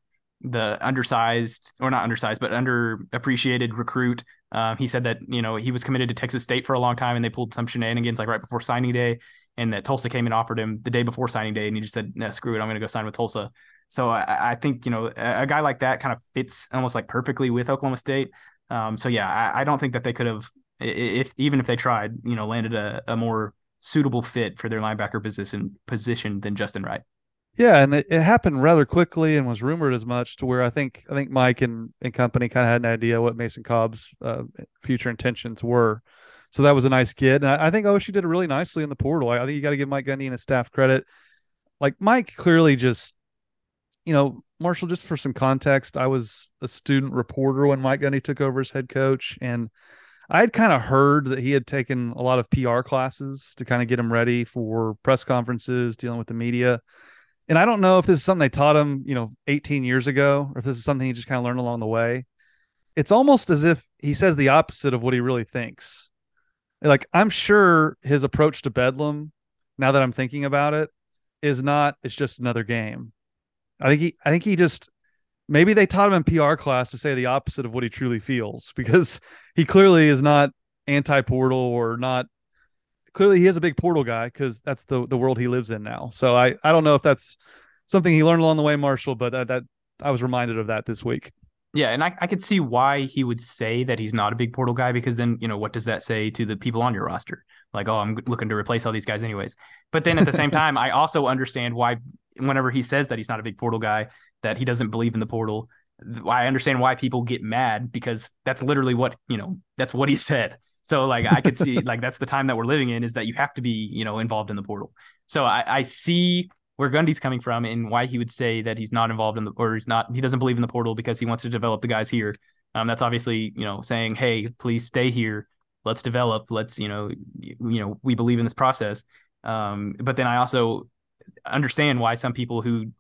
the undersized or not undersized but underappreciated recruit. Um, he said that you know he was committed to Texas State for a long time and they pulled some shenanigans like right before signing day, and that Tulsa came and offered him the day before signing day, and he just said, "No, screw it, I'm going to go sign with Tulsa." So I, I, think you know a, guy like that kind of fits almost like perfectly with Oklahoma State. Um, so yeah, I, I, don't think that they could have, if even if they tried, you know, landed a, a more suitable fit for their linebacker position position than Justin Wright. Yeah, and it, it, happened rather quickly and was rumored as much to where I think I think Mike and, and company kind of had an idea what Mason Cobb's uh, future intentions were. So that was a nice kid. and I, I think OSU did really nicely in the portal. I, I think you got to give Mike Gundy and his staff credit. Like Mike clearly just you know, Marshall, just for some context, I was a student reporter when Mike Gundy took over as head coach, and I had kind of heard that he had taken a lot of PR classes to kind of get him ready for press conferences, dealing with the media. And I don't know if this is something they taught him, you know, 18 years ago, or if this is something he just kind of learned along the way. It's almost as if he says the opposite of what he really thinks. Like, I'm sure his approach to Bedlam, now that I'm thinking about it, is not, it's just another game. I think he, I think he just, maybe they taught him in PR class to say the opposite of what he truly feels because he clearly is not anti portal or not clearly he is a big portal guy because that's the the world he lives in now. So I I don't know if that's something he learned along the way, Marshall, but that, that I was reminded of that this week. Yeah, and I, I could see why he would say that he's not a big portal guy because then, you know, what does that say to the people on your roster? Like, oh, I'm looking to replace all these guys anyways. But then at the same time, I also understand why whenever he says that he's not a big portal guy, that he doesn't believe in the portal. I understand why people get mad because that's literally what, you know, that's what he said. So like I could see like that's the time that we're living in is that you have to be, you know, involved in the portal. So I, I see where Gundy's coming from and why he would say that he's not involved in the or he's not he doesn't believe in the portal because he wants to develop the guys here. Um, that's obviously, you know, saying, hey, please stay here. Let's develop. Let's, you know, you know, we believe in this process. Um, but then I also understand why some people who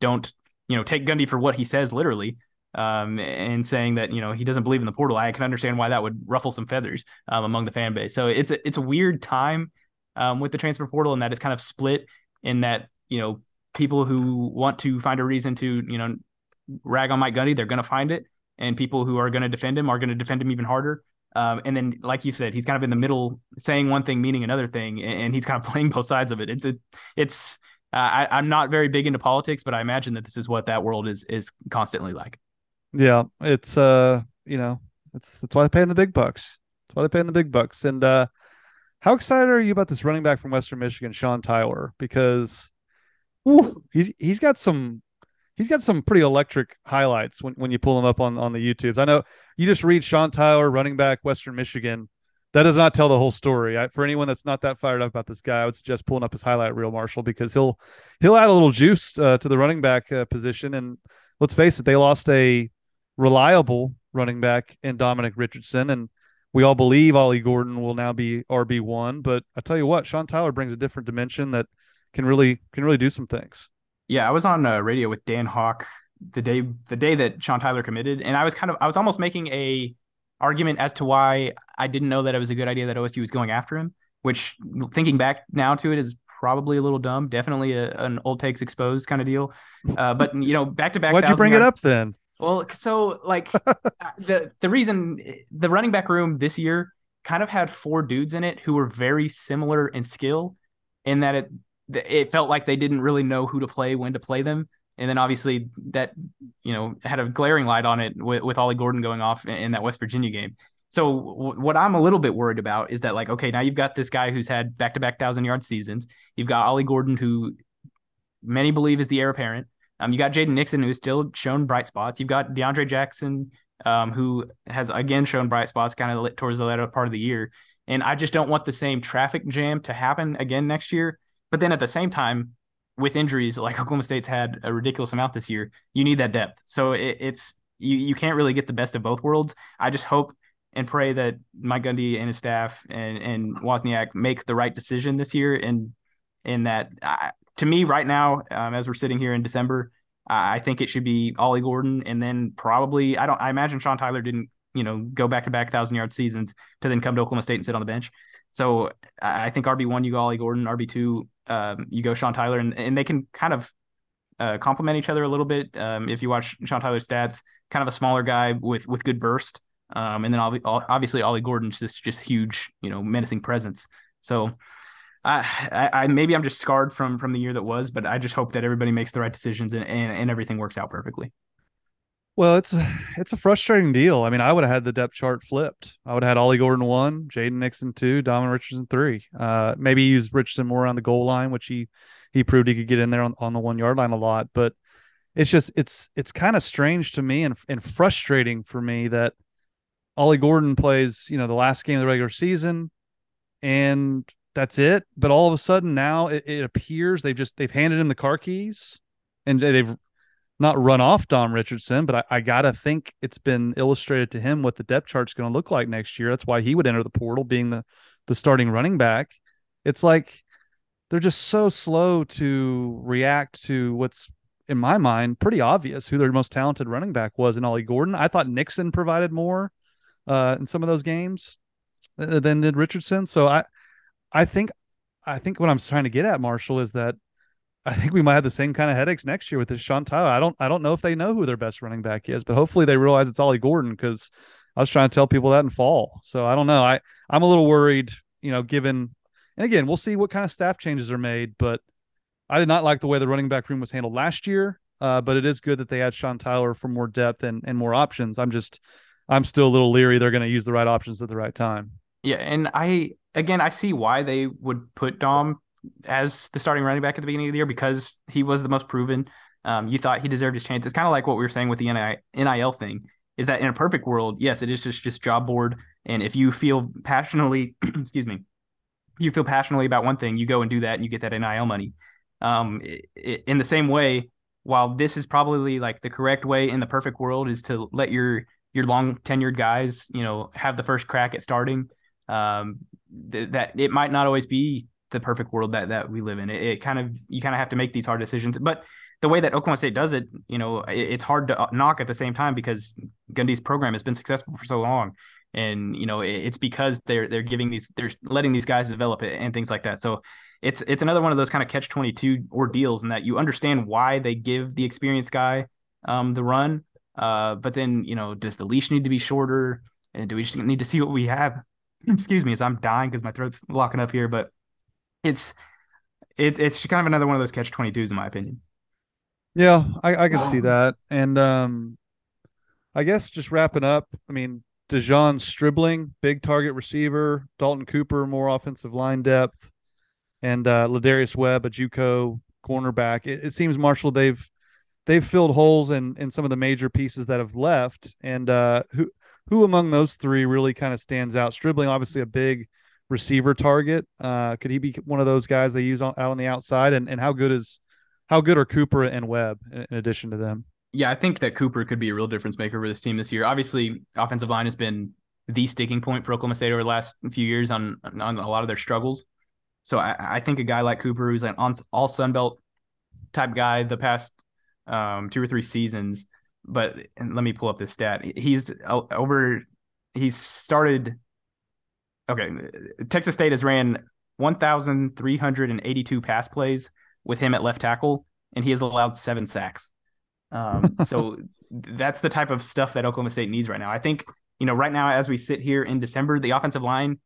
don't, you know, take Gundy for what he says literally um, and saying that you know he doesn't believe in the portal. I can understand why that would ruffle some feathers um, among the fan base. So it's a, it's a weird time um, with the transfer portal, and that is kind of split in that you know people who want to find a reason to you know rag on Mike Gundy, they're going to find it, and people who are going to defend him are going to defend him even harder. Um, and then, like you said, he's kind of in the middle, saying one thing, meaning another thing, and he's kind of playing both sides of it. It's it's. Uh, I, I'm not very big into politics, but I imagine that this is what that world is is constantly like. Yeah, it's uh, you know, that's that's why they pay in the big bucks. That's why they pay in the big bucks. And uh, how excited are you about this running back from Western Michigan, Sean Tyler? Because whew, he's he's got some he's got some pretty electric highlights when, when you pull him up on on the YouTubes. I know you just read Sean Tyler, running back, Western Michigan. That does not tell the whole story. I, for anyone that's not that fired up about this guy, I would suggest pulling up his highlight reel, Marshall, because he'll he'll add a little juice uh, to the running back uh, position. And let's face it, they lost a reliable running back in Dominic Richardson. And we all believe Ollie Gordon will now be RB one. But I tell you what, Sean Tyler brings a different dimension that can really can really do some things. Yeah, I was on uh, radio with Dan Hawk the day the day that Sean Tyler committed, and I was kind of I was almost making a argument as to why I didn't know that it was a good idea that OSU was going after him. Which, thinking back now to it, is probably a little dumb. Definitely a, an old takes exposed kind of deal. Uh, but you know, back to back. Why'd you bring yard, it up then? Well, so like uh, the the reason the running back room this year kind of had four dudes in it who were very similar in skill, in that it it felt like they didn't really know who to play, when to play them, and then obviously that you know had a glaring light on it with, with Ollie Gordon going off in that West Virginia game. So w- what I'm a little bit worried about is that like okay now you've got this guy who's had back to back thousand yard seasons. You've got Ollie Gordon who many believe is the heir apparent. Um, you got Jaden Nixon, who's still shown bright spots. You've got DeAndre Jackson, um, who has again shown bright spots kind of towards the latter part of the year. And I just don't want the same traffic jam to happen again next year. But then at the same time, with injuries like Oklahoma State's had a ridiculous amount this year, you need that depth. So it, it's you you can't really get the best of both worlds. I just hope and pray that Mike Gundy and his staff and and Wozniak make the right decision this year and in that I, to me right now, um, as we're sitting here in December, I think it should be Ollie Gordon, and then probably I don't. I imagine Sean Tyler didn't, you know, go back to back thousand yard seasons to then come to Oklahoma State and sit on the bench. So I think RB one you go Ollie Gordon, RB two um, you go Sean Tyler, and and they can kind of uh, complement each other a little bit. Um, if you watch Sean Tyler's stats, kind of a smaller guy with with good burst, um, and then obviously Ollie Gordon's just just huge, you know, menacing presence. So I, I, maybe I'm just scarred from from the year that was, but I just hope that everybody makes the right decisions and, and, and everything works out perfectly. Well, it's a, it's a frustrating deal. I mean, I would have had the depth chart flipped. I would have had Ollie Gordon one, Jaden Nixon two, Dominic Richardson three. Uh, maybe use Richardson more on the goal line, which he he proved he could get in there on, on the one yard line a lot. But it's just it's it's kind of strange to me and and frustrating for me that Ollie Gordon plays, you know, the last game of the regular season, and that's it. But all of a sudden now it, it, appears they've just they've handed him the car keys and they've not run off Dom Richardson, but I, I gotta think it's been illustrated to him what the depth chart's going to look like next year. That's why he would enter the portal, being the the starting running back. It's like they're just so slow to react to what's in my mind pretty obvious who their most talented running back was in Ollie Gordon. I thought Nixon provided more uh, in some of those games than did Richardson. So I I think I think what I'm trying to get at, Marshall, is that I think we might have the same kind of headaches next year with this Sean Tyler. I don't I don't know if they know who their best running back is, but hopefully they realize it's Ollie Gordon because I was trying to tell people that in fall. So I don't know. I I'm a little worried, you know, given and again, we'll see what kind of staff changes are made, but I did not like the way the running back room was handled last year. Uh, but it is good that they had Sean Tyler for more depth and, and more options. I'm just I'm still a little leery they're going to use the right options at the right time. Yeah, and I again I see why they would put Dom as the starting running back at the beginning of the year because he was the most proven. Um, you thought he deserved his chance. It's kind of like what we were saying with the NIL thing. Is that in a perfect world, yes, it is just just job board, and if you feel passionately, excuse me, you feel passionately about one thing, you go and do that, and you get that NIL money. Um, it, it, in the same way, while this is probably like the correct way in the perfect world is to let your your long tenured guys, you know, have the first crack at starting. Um, th- that it might not always be the perfect world that that we live in. It, it kind of you kind of have to make these hard decisions, but the way that Oklahoma State does it, you know, it, it's hard to knock at the same time because Gundy's program has been successful for so long, and you know, it, it's because they're they're giving these they're letting these guys develop it and things like that. So it's it's another one of those kind of catch twenty two ordeals, in that you understand why they give the experienced guy um, the run, uh, but then you know, does the leash need to be shorter, and do we just need to see what we have? Excuse me, as I'm dying because my throat's locking up here, but it's it, it's kind of another one of those catch 22s in my opinion yeah i, I can see that and um i guess just wrapping up i mean De'Zhaun Stribling, big target receiver. Dalton Cooper, more offensive line depth, and uh, Ladarius Webb, a JUCO cornerback. It, it, seems Marshall they've they've filled holes in in some of the major pieces that have left. And uh, who who among those three really kind of stands out? Stribling, obviously a big receiver target. Uh, could he be one of those guys they use on, out on the outside? And and how good is how good are Cooper and Webb in, in addition to them? Yeah, I think that Cooper could be a real difference maker for this team this year. Obviously, offensive line has been the sticking point for Oklahoma State over the last few years on on a lot of their struggles. So I, I think a guy like Cooper, who's an all Sun Belt type guy, the past um, two or three seasons. But let me pull up this stat. He's over. He's started okay, Texas State has ran 1,382 pass plays with him at left tackle, and he has allowed seven sacks. Um, so that's the type of stuff that Oklahoma State needs right now. I think, you know, right now, as we sit here in December, the offensive line,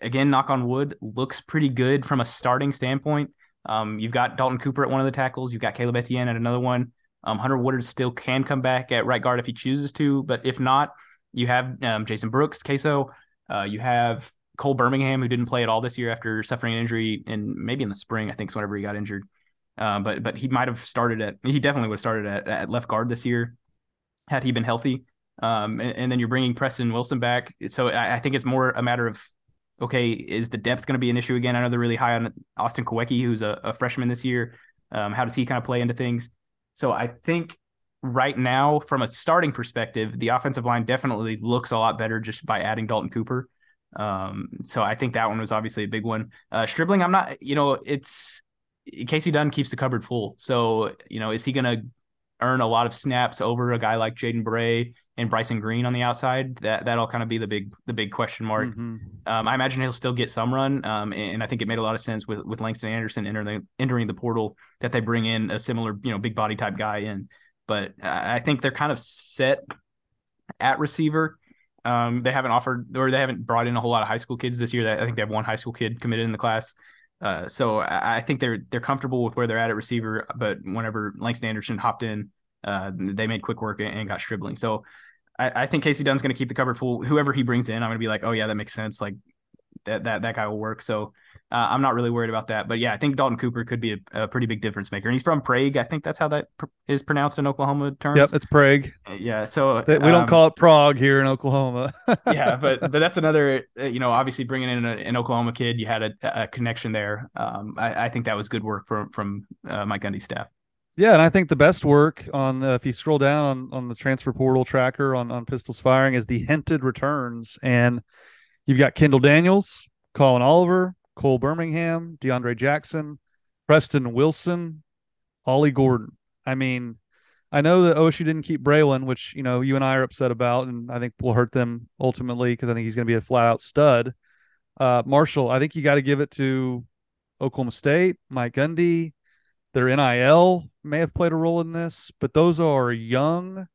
again, knock on wood, looks pretty good from a starting standpoint. Um, you've got Dalton Cooper at one of the tackles, you've got Caleb Etienne at another one. Um, Hunter Woodard still can come back at right guard if he chooses to, but if not, you have um, Jason Brooks, Queso. Uh, you have Cole Birmingham, who didn't play at all this year after suffering an injury, and maybe in the spring, I think, whenever he got injured. Uh, but but he might have started at he definitely would have started at, at left guard this year had he been healthy. Um, and, and, then you're bringing Preston Wilson back, so I, I, think it's more a matter of okay, is the depth going to be an issue again? I know they're really high on Austin Kawecki, who's a, a freshman this year. Um, how does he kind of play into things? So I think right now, from a starting perspective, the offensive line definitely looks a lot better just by adding Dalton Cooper. Um, so I think that one was obviously a big one. Uh, Stribling, I'm not, you know, it's Kasey Dunn keeps the cupboard full. So, you know, is he going to earn a lot of snaps over a guy like Jaden Bray and Bryson Green on the outside? That that'll kind of be the big the big question mark. Mm-hmm. Um, I imagine he'll still get some run. Um, and, I think it made a lot of sense with with Langston Anderson entering entering the portal that they bring in a similar you know big body type guy in. But I think they're kind of set at receiver. Um, they haven't offered or they haven't brought in a whole lot of high school kids this year. I think they have one high school kid committed in the class. Uh, so I think they're they're comfortable with where they're at at receiver. But whenever Langston Anderson hopped in, uh, they made quick work and got Stribling. So I, I think Kasey Dunn's going to keep the cupboard full. Whoever he brings in, I'm going to be like, oh yeah, that makes sense. Like that that that guy will work. So uh, I'm not really worried about that. But yeah, I think Dalton Cooper could be a, a, pretty big difference maker. And he's from Prague. I think that's how that pr- is pronounced in Oklahoma terms. Yep, it's Prague. Uh, yeah. So we don't um, call it Prague here in Oklahoma. yeah, but but that's another. Uh, you know, obviously bringing in a, an Oklahoma kid, you had a, a connection there. Um, I, I, think that was good work from from uh, Mike Gundy's staff. Yeah, and I think the best work on uh, if you scroll down on, on the transfer portal tracker on on pistols firing is the hinted returns, and you've got Kendall Daniels, Collin Oliver, Cole Birmingham, DeAndre Jackson, Preston Wilson, Ollie Gordon. I mean, I know that OSU didn't keep Braylon, which you know you and I are upset about, and I think will hurt them ultimately because I think he's going to be a flat out stud. Uh, Marshall, I think you got to give it to Oklahoma State, Mike Gundy. Their NIL may have played a role in this, but those are young,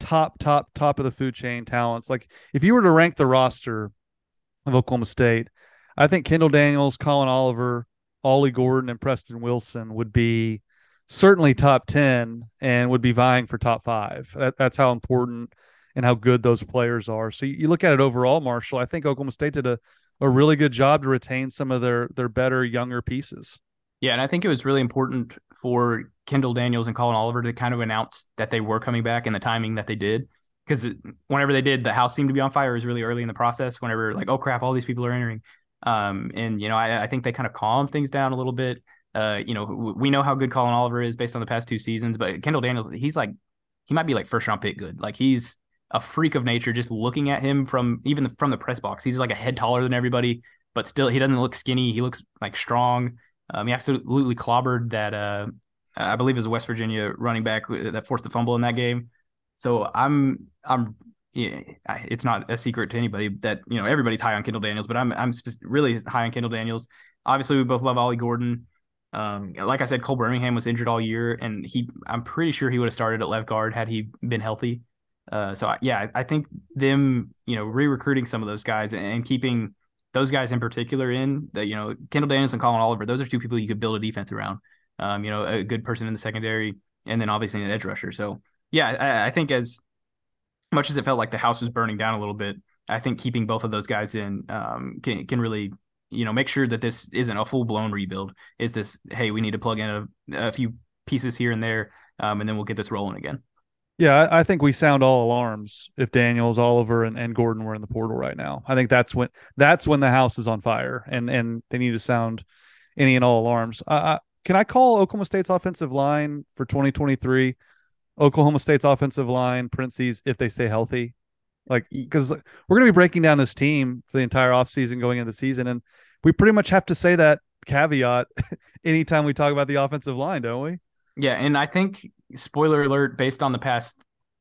top, top, top of the food chain talents. Like if you were to rank the roster of Oklahoma State, I think Kendall Daniels, Collin Oliver, Ollie Gordon, and Preston Wilson would be certainly top 10 and would be vying for top five. That, that's how important and how good those players are. So you, you look at it overall, Marshall, I think Oklahoma State did a, a really good job to retain some of their their better younger pieces. Yeah, and I think it was really important for Kendall Daniels and Collin Oliver to kind of announce that they were coming back and the timing that they did. Because whenever they did, the house seemed to be on fire. It was really early in the process. Whenever like, oh crap, all these people are entering. Um, and you know, I, I think they kind of calmed things down a little bit. Uh, you know, we know how good Collin Oliver is based on the past two seasons, but Kendall Daniels, he's like, he might be like first round pick good. Like he's a freak of nature. Just looking at him from even from the press box, he's like a head taller than everybody, but still he doesn't look skinny. He looks like strong. Um, he absolutely clobbered that. Uh, I believe is West Virginia running back that forced the fumble in that game. So I'm I'm it's not a secret to anybody that you know everybody's high on Kendall Daniels, but I'm I'm really high on Kendall Daniels. Obviously, we both love Ollie Gordon. Um, like I said, Cole Birmingham was injured all year, and he I'm pretty sure he would have started at left guard had he been healthy. Uh, so I, yeah, I think them you know re-recruiting some of those guys and keeping those guys in particular in that you know Kendall Daniels and Collin Oliver, those are two people you could build a defense around. Um, you know, a good person in the secondary, and then obviously an edge rusher. So yeah, I, I think as much as it felt like the house was burning down a little bit, I think keeping both of those guys in um, can can really you know make sure that this isn't a full blown rebuild. Is this hey we need to plug in a, a few pieces here and there, um, and then we'll get this rolling again. Yeah, I, think we sound all alarms if Daniels, Oliver, and, and Gordon were in the portal right now. I think that's when that's when the house is on fire, and and they need to sound any and all alarms. Uh, can I call Oklahoma State's offensive line for 2023? Oklahoma State's offensive line, parentheses, if they stay healthy. Like, because we're going to be breaking down this team for the entire offseason going into the season. And we pretty much have to say that caveat anytime we talk about the offensive line, don't we? Yeah. And I think, spoiler alert, based on the past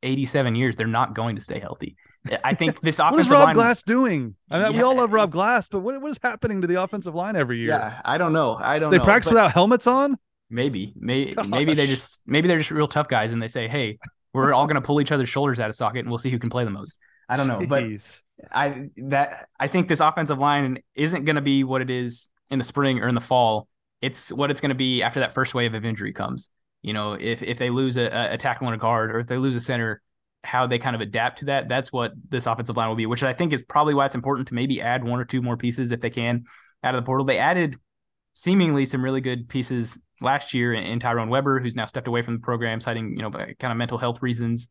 87 years, they're not going to stay healthy. I think this offensive what is Rob line, Glass doing? I mean, yeah. we all love Rob Glass, but what, what is happening to the offensive line every year? Yeah, I don't know. I don't. They know, practice without helmets on. Maybe, maybe, maybe they just maybe they're just real tough guys, and they say, "Hey, we're all going to pull each other's shoulders out of socket, and we'll see who can play the most." I don't know, Jeez. but I that I think this offensive line isn't going to be what it is in the spring or in the fall. It's what it's going to be after that first wave of injury comes. You know, if if they lose a, a tackle and a guard, or if they lose a center, how they kind of adapt to that. That's what this offensive line will be, which I think is probably why it's important to maybe add one or two more pieces if they can out of the portal. They added seemingly some really good pieces last year in Tyrone Weber, who's now stepped away from the program, citing you know kind of mental health reasons.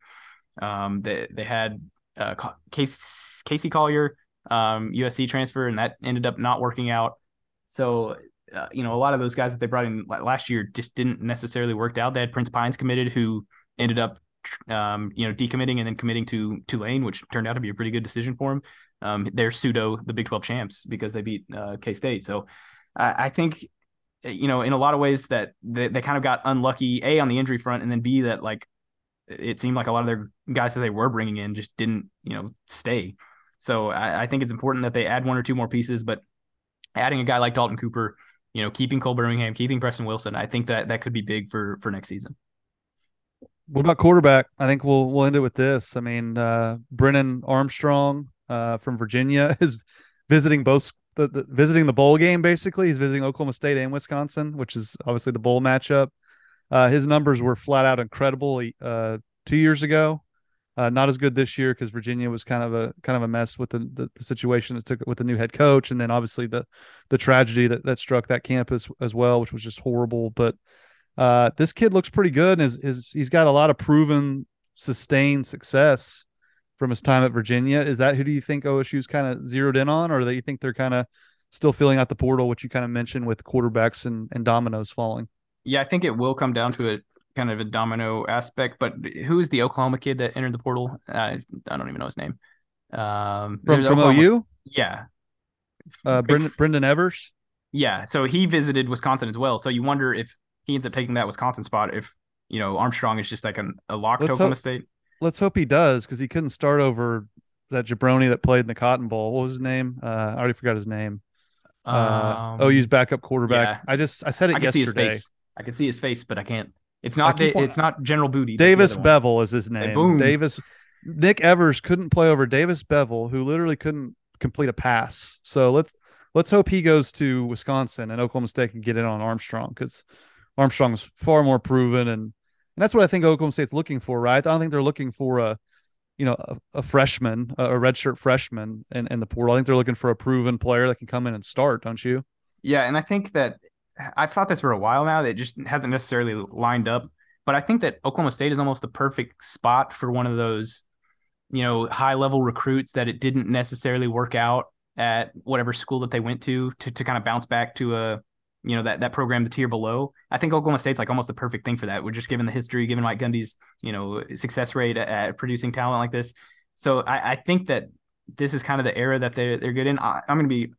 Um, they they had uh, Casey, Casey Collier, um, USC transfer, and that ended up not working out. So uh, you know a lot of those guys that they brought in last year just didn't necessarily work out. They had Prince Pines committed, who ended up um, you know decommitting and then committing to Tulane, which turned out to be a pretty good decision for him. Um, they're pseudo the Big 12 champs because they beat uh, K State. So I, I think you know, in a lot of ways that they, they kind of got unlucky, A, on the injury front, and then B, that like it seemed like a lot of their guys that they were bringing in just didn't, you know, stay. So I, I think it's important that they add one or two more pieces, but adding a guy like Dalton Cooper, you know, keeping Cole Birmingham, keeping Preston Wilson, I think that that could be big for for next season. What about quarterback? I think we'll we'll end it with this. I mean, uh, Brennan Armstrong uh, from Virginia is visiting both the, the, visiting the bowl game. Basically, he's visiting Oklahoma State and Wisconsin, which is obviously the bowl matchup. Uh, his numbers were flat out incredible uh, two years ago. Uh, not as good this year because Virginia was kind of a kind of a mess with the, the, the, situation that took with the new head coach, and then obviously the the tragedy that, that struck that campus as well, which was just horrible. But uh, this kid looks pretty good, and is, is he's got a lot of proven sustained success from his time at Virginia. Is that who do you think OSU's kind of zeroed in on, or do you think they're kind of still filling out the portal, which you kind of mentioned with quarterbacks and, and dominoes falling? Yeah, I think it will come down to it kind of a domino aspect. But who is the Oklahoma kid that entered the portal? Uh, I don't even know his name. Um, From, from Oklahoma- OU, Yeah, uh, Brendan, Brendan Evers. yeah. So he visited Wisconsin as well. So you wonder if he ends up taking that Wisconsin spot. If you know Armstrong is just like an, a lock to Let's Oklahoma hope- State. Let's hope he does because he couldn't start over that jabroni that played in the Cotton Bowl. What was his name? Uh, I already forgot his name. Uh, Um, OU's backup quarterback. yeah. I just I said it I can see his yesterday. face. I can see his face, but I can't. It's not. on- it's not General Booty. Davis. Beville is his name. boom. Davis Nick Evers couldn't play over Davis Beville, who literally couldn't complete a pass. So let's let's hope he goes to Wisconsin and Oklahoma State can get in on Armstrong because Armstrong's far more proven and and that's what I think Oklahoma State's looking for, right? I don't think they're looking for a you know a, a freshman, a, a redshirt freshman in, in the portal. I think they're looking for a proven player that can come in and start, don't you? Yeah, and I think that I've thought this for a while now. That it just hasn't necessarily lined up. But I think that Oklahoma State is almost the perfect spot for one of those, you know, high level recruits that it didn't necessarily work out at whatever school that they went to to to kind of bounce back to a, you know, that that program the tier below. I think Oklahoma State's like almost the perfect thing for that. We're just given the history, given Mike Gundy's, you know, success rate at, at producing talent like this. So I, I think that this is kind of the era that they they're good in. I, I'm going to be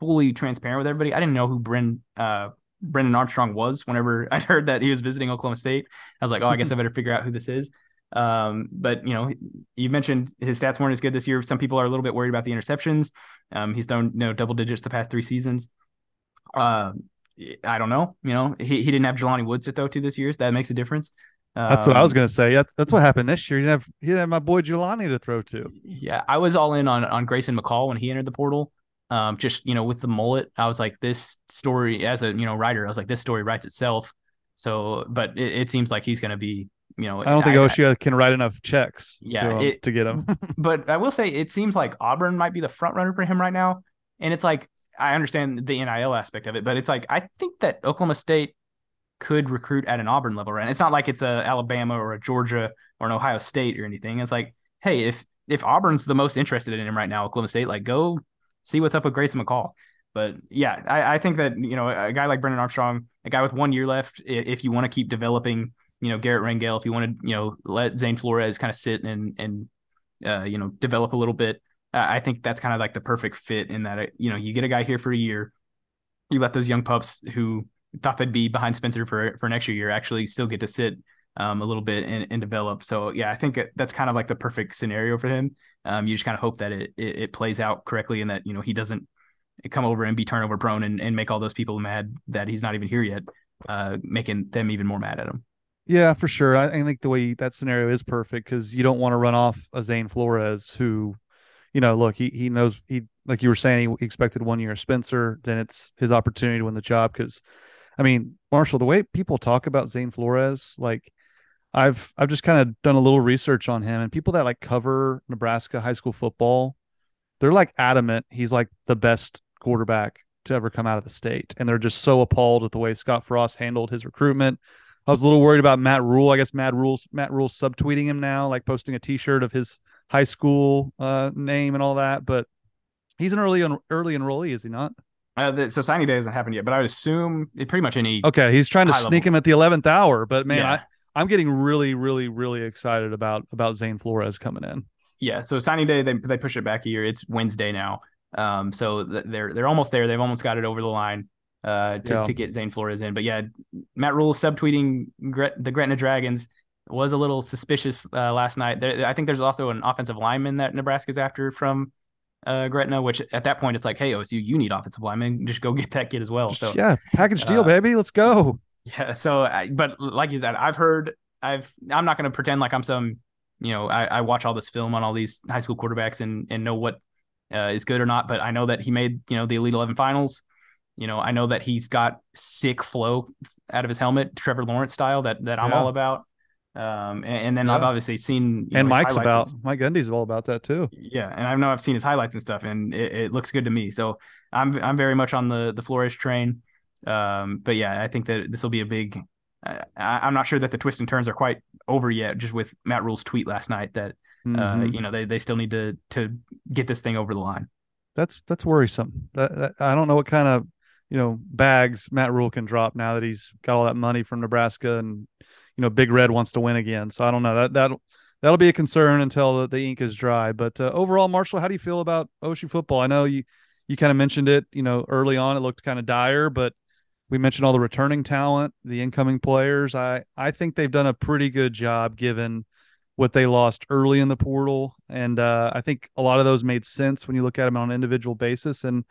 fully transparent with everybody. I didn't know who Bren uh Brendan Armstrong was whenever I heard that he was visiting Oklahoma State. I was like, oh, I guess I better figure out who this is. Um, but you know, you mentioned his stats weren't as good this year. Some people are a little bit worried about the interceptions. Um, he's done you know double digits the past three seasons. Um, I don't know. You know, he, he didn't have Jelani Woods to throw to this year. So that makes a difference. That's what I was Um, gonna say. That's that's what happened this year. You didn't have he didn't have my boy Jelani to throw to. Yeah, I was all in on on Grayson McCall when he entered the portal. Um, just you know, with the mullet, I was like, this story as a you know writer, I was like, this story writes itself. So, but it, it seems like he's going to be, you know, I don't think OSU can write enough checks Yeah, to, um, it- to get him. but I will say it seems like Auburn might be the front runner for him right now. And it's like I understand the NIL aspect of it, but it's like I think that Oklahoma State could recruit at an Auburn level, right? It's not like it's a Alabama or a Georgia or an Ohio State or anything. It's like, hey, if if Auburn's the most interested in him right now, Oklahoma State, like go see what's up with Grayson McCall. But yeah, I, I think that you know a guy like Brendan Armstrong, a guy with one year left, if you want to keep developing, you know Garret Rangel, if you want to you know let Zane Flores kind of sit and and uh, you know develop a little bit, I think that's kind of like the perfect fit in that uh, you know you get a guy here for a year, you let those young pups who thought they'd be behind Spencer for for an extra year actually still get to sit um, a little bit and, and develop. So yeah, I think that's kind of like the perfect scenario for him. Um, you just kind of hope that it, it it plays out correctly and that you know he doesn't come over and be turnover prone and, and make all those people mad that he's not even here yet, uh, making them even more mad at him. Yeah, for sure. I think the way that scenario is perfect because you don't want to run off a Zane Flores who, you know, look, he he knows he like you were saying he expected one year Spencer. Then it's his opportunity to win the job because, I mean, Marshall, the way people talk about Zane Flores, like I've I've just kind of done a little research on him and people that like cover Nebraska high school football, they're like adamant he's like the best quarterback to ever come out of the state, and they're just so appalled at the way Scott Frost handled his recruitment. I was a little worried about Matt Rhule. I guess Matt Rhule's Matt Rhule's subtweeting him now, like posting a T-shirt of his high school uh, name and all that. But he's an early early enrollee, is he not? Uh, the, so signing day hasn't happened yet, but I would assume it pretty much any. Okay, he's trying to sneak level. him at the eleventh hour. But man, yeah, I, I'm getting really, really, really excited about about Zane Flores coming in. yeah. So signing day, they they push it back a year. It's Wednesday now. Um, so th- they're they're almost there. They've almost got it over the line. Uh, to, Yeah. to get Zane Flores in, but yeah, Matt Rhule subtweeting Gret- the Gretna Dragons was a little suspicious uh, last night. There, I think there's also an offensive lineman that Nebraska's after from uh, Gretna, which at that point it's like, hey OSU, you need offensive lineman, just go get that kid as well. So yeah, package deal, uh, baby. Let's go. Yeah. So, I, but like you said, I've heard, I've, I'm not going to pretend like I'm some, you know, I, I watch all this film on all these high school quarterbacks and and know what uh, is good or not. But I know that he made, you know, the Elite Eleven finals. You know, I know that he's got sick flow out of his helmet, Trevor Lawrence style that that I'm Yeah. all about. Um, and, and then I've obviously seen and know, Mike's about Mike Gundy's all about that too. yeah, and I know I've seen his highlights and stuff, and it, it looks good to me. So I'm I'm very much on the the Flores train. Um, but yeah, I think that this will be a big. I, I'm not sure that the twists and turns are quite over yet. Just with Matt Rhule's tweet last night that uh, Mhm. you know they they still need to to get this thing over the line. that's that's worrisome. That, that I don't know what kind of you know bags Matt Rhule can drop now that he's got all that money from Nebraska and you know Big Red wants to win again. So I don't know that that that'll be a concern until the, the ink is dry. But uh, overall, Marshall, how do you feel about OSU football? I know you you kind of mentioned it. You know, early on it looked kind of dire, but we mentioned all the returning talent, the incoming players. I I think they've done a pretty good job given what they lost early in the portal, and uh, I think a lot of those made sense when you look at them on an individual basis. And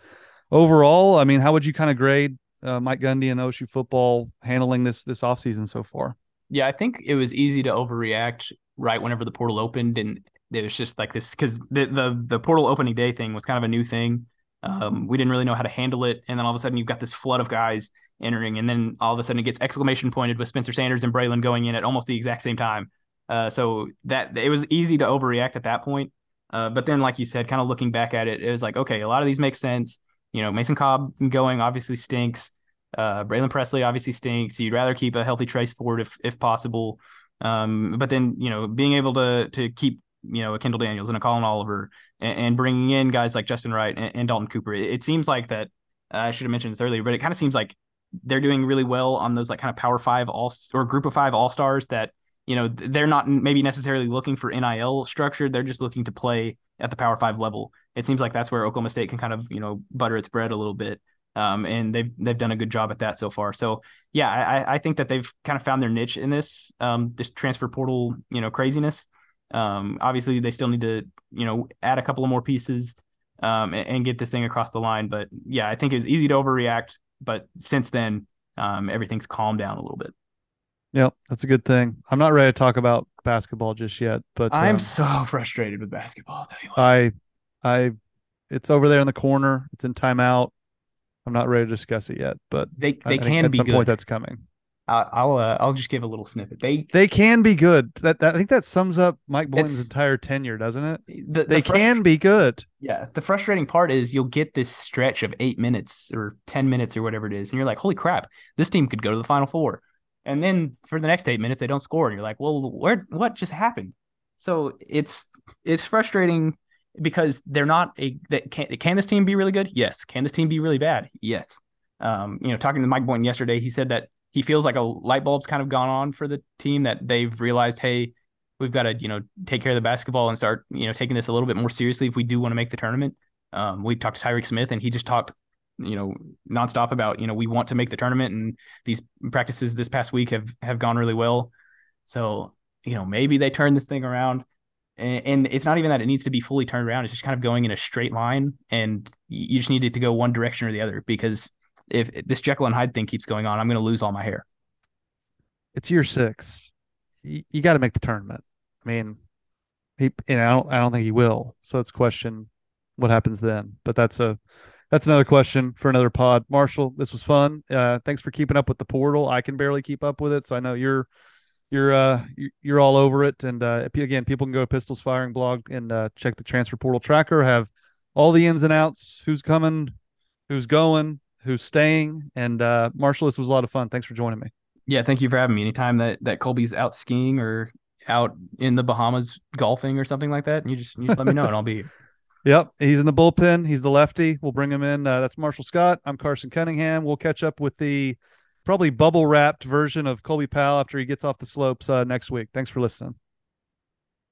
overall, I mean, how would you kind of grade uh, Mike Gundy and OSU football handling this this offseason so far? Yeah, I think it was easy to overreact right whenever the portal opened, and it was just like this because the, the the portal opening day thing was kind of a new thing. Um, we didn't really know how to handle it, and then all of a sudden you've got this flood of guys entering, and then all of a sudden it gets exclamation pointed with Spencer Sanders and Braylon going in at almost the exact same time. Uh, so that it was easy to overreact at that point. Uh, but then, like you said, kind of looking back at it, it was like, okay, a lot of these make sense. You know, Mason Cobb going obviously stinks. Uh, Braylon Presley obviously stinks. You'd rather keep a healthy Trace Ford if if possible. Um, but then you know, being able to to keep you know a Kendall Daniels and a Collin Oliver and, and bringing in guys like Justin Wright and, and Dalton Cooper, it, it, seems like that. Uh, I should have mentioned this earlier, but it kind of seems like they're doing really well on those like kind of Power Five all or Group of Five All Stars that you know they're not maybe necessarily looking for NIL structure. They're just looking to play at the Power Five level. It seems like that's where Oklahoma State can kind of you know butter its bread a little bit. Um, and they've they've done a good job at that so far. So yeah, I, I think that they've kind of found their niche in this um, this transfer portal you know craziness. Um, obviously, they still need to you know add a couple of more pieces um, and, and, get this thing across the line. But yeah, I think it's easy to overreact. But since then, um, everything's calmed down a little bit. Yeah, that's a good thing. I'm not ready to talk about basketball just yet, but I'm um, so frustrated with basketball. I, I, it's over there in the corner. It's in timeout. I'm not ready to discuss it yet, but they they I, can I be at some good. point that's coming. I'll uh, I'll just give a little snippet. They they can be good. That, that I think that sums up Mike Boynton's entire tenure, doesn't it? The, they the frust- can be good. Yeah. The frustrating part is you'll get this stretch of eight minutes or ten minutes or whatever it is, and you're like, holy crap, this team could go to the final four. And then for the next eight minutes, they don't score, and you're like, well, where what just happened? So it's it's frustrating because they're not a that can can this team be really good? Yes. Can this team be really bad? Yes. Um, you know, talking to Mike Boynton yesterday, he said that he feels like a light bulb's kind of gone on for the team that they've realized, hey, we've got to you know take care of the basketball and start you know taking this a little bit more seriously if we do want to make the tournament. Um, we talked to Tyreke Smith and he just talked you know nonstop about you know we want to make the tournament and these practices this past week have have gone really well. So you know maybe they turn this thing around. And, it's not even that it needs to be fully turned around. It's just kind of going in a straight line, and you just need it to go one direction or the other because if this Jekyll and Hyde thing keeps going on, I'm going to lose all my hair. It's year six. You, you got to make the tournament. I mean, he, and I don't, I don't think he will. So it's question what happens then. But that's a, that's another question for another pod. Marshall, this was fun. Uh, thanks for keeping up with the portal. I can barely keep up with it, so I know you're, you're, uh, you're all over it. And uh, again, people can go to Pistols Firing blog and uh, check the transfer portal tracker. Have all the ins and outs. Who's coming? Who's going? who's staying. And uh, Marshall, this was a lot of fun. Thanks for joining me. Yeah, thank you for having me. Anytime that that Colby's out skiing or out in the Bahamas golfing or something like that, you just you just let me know and I'll be here. Yep, he's in the bullpen. He's the lefty. We'll bring him in. Uh, that's Marshall Scott. I'm Carson Cunningham. We'll catch up with the probably bubble wrapped version of Colby Powell after he gets off the slopes uh, next week. Thanks for listening.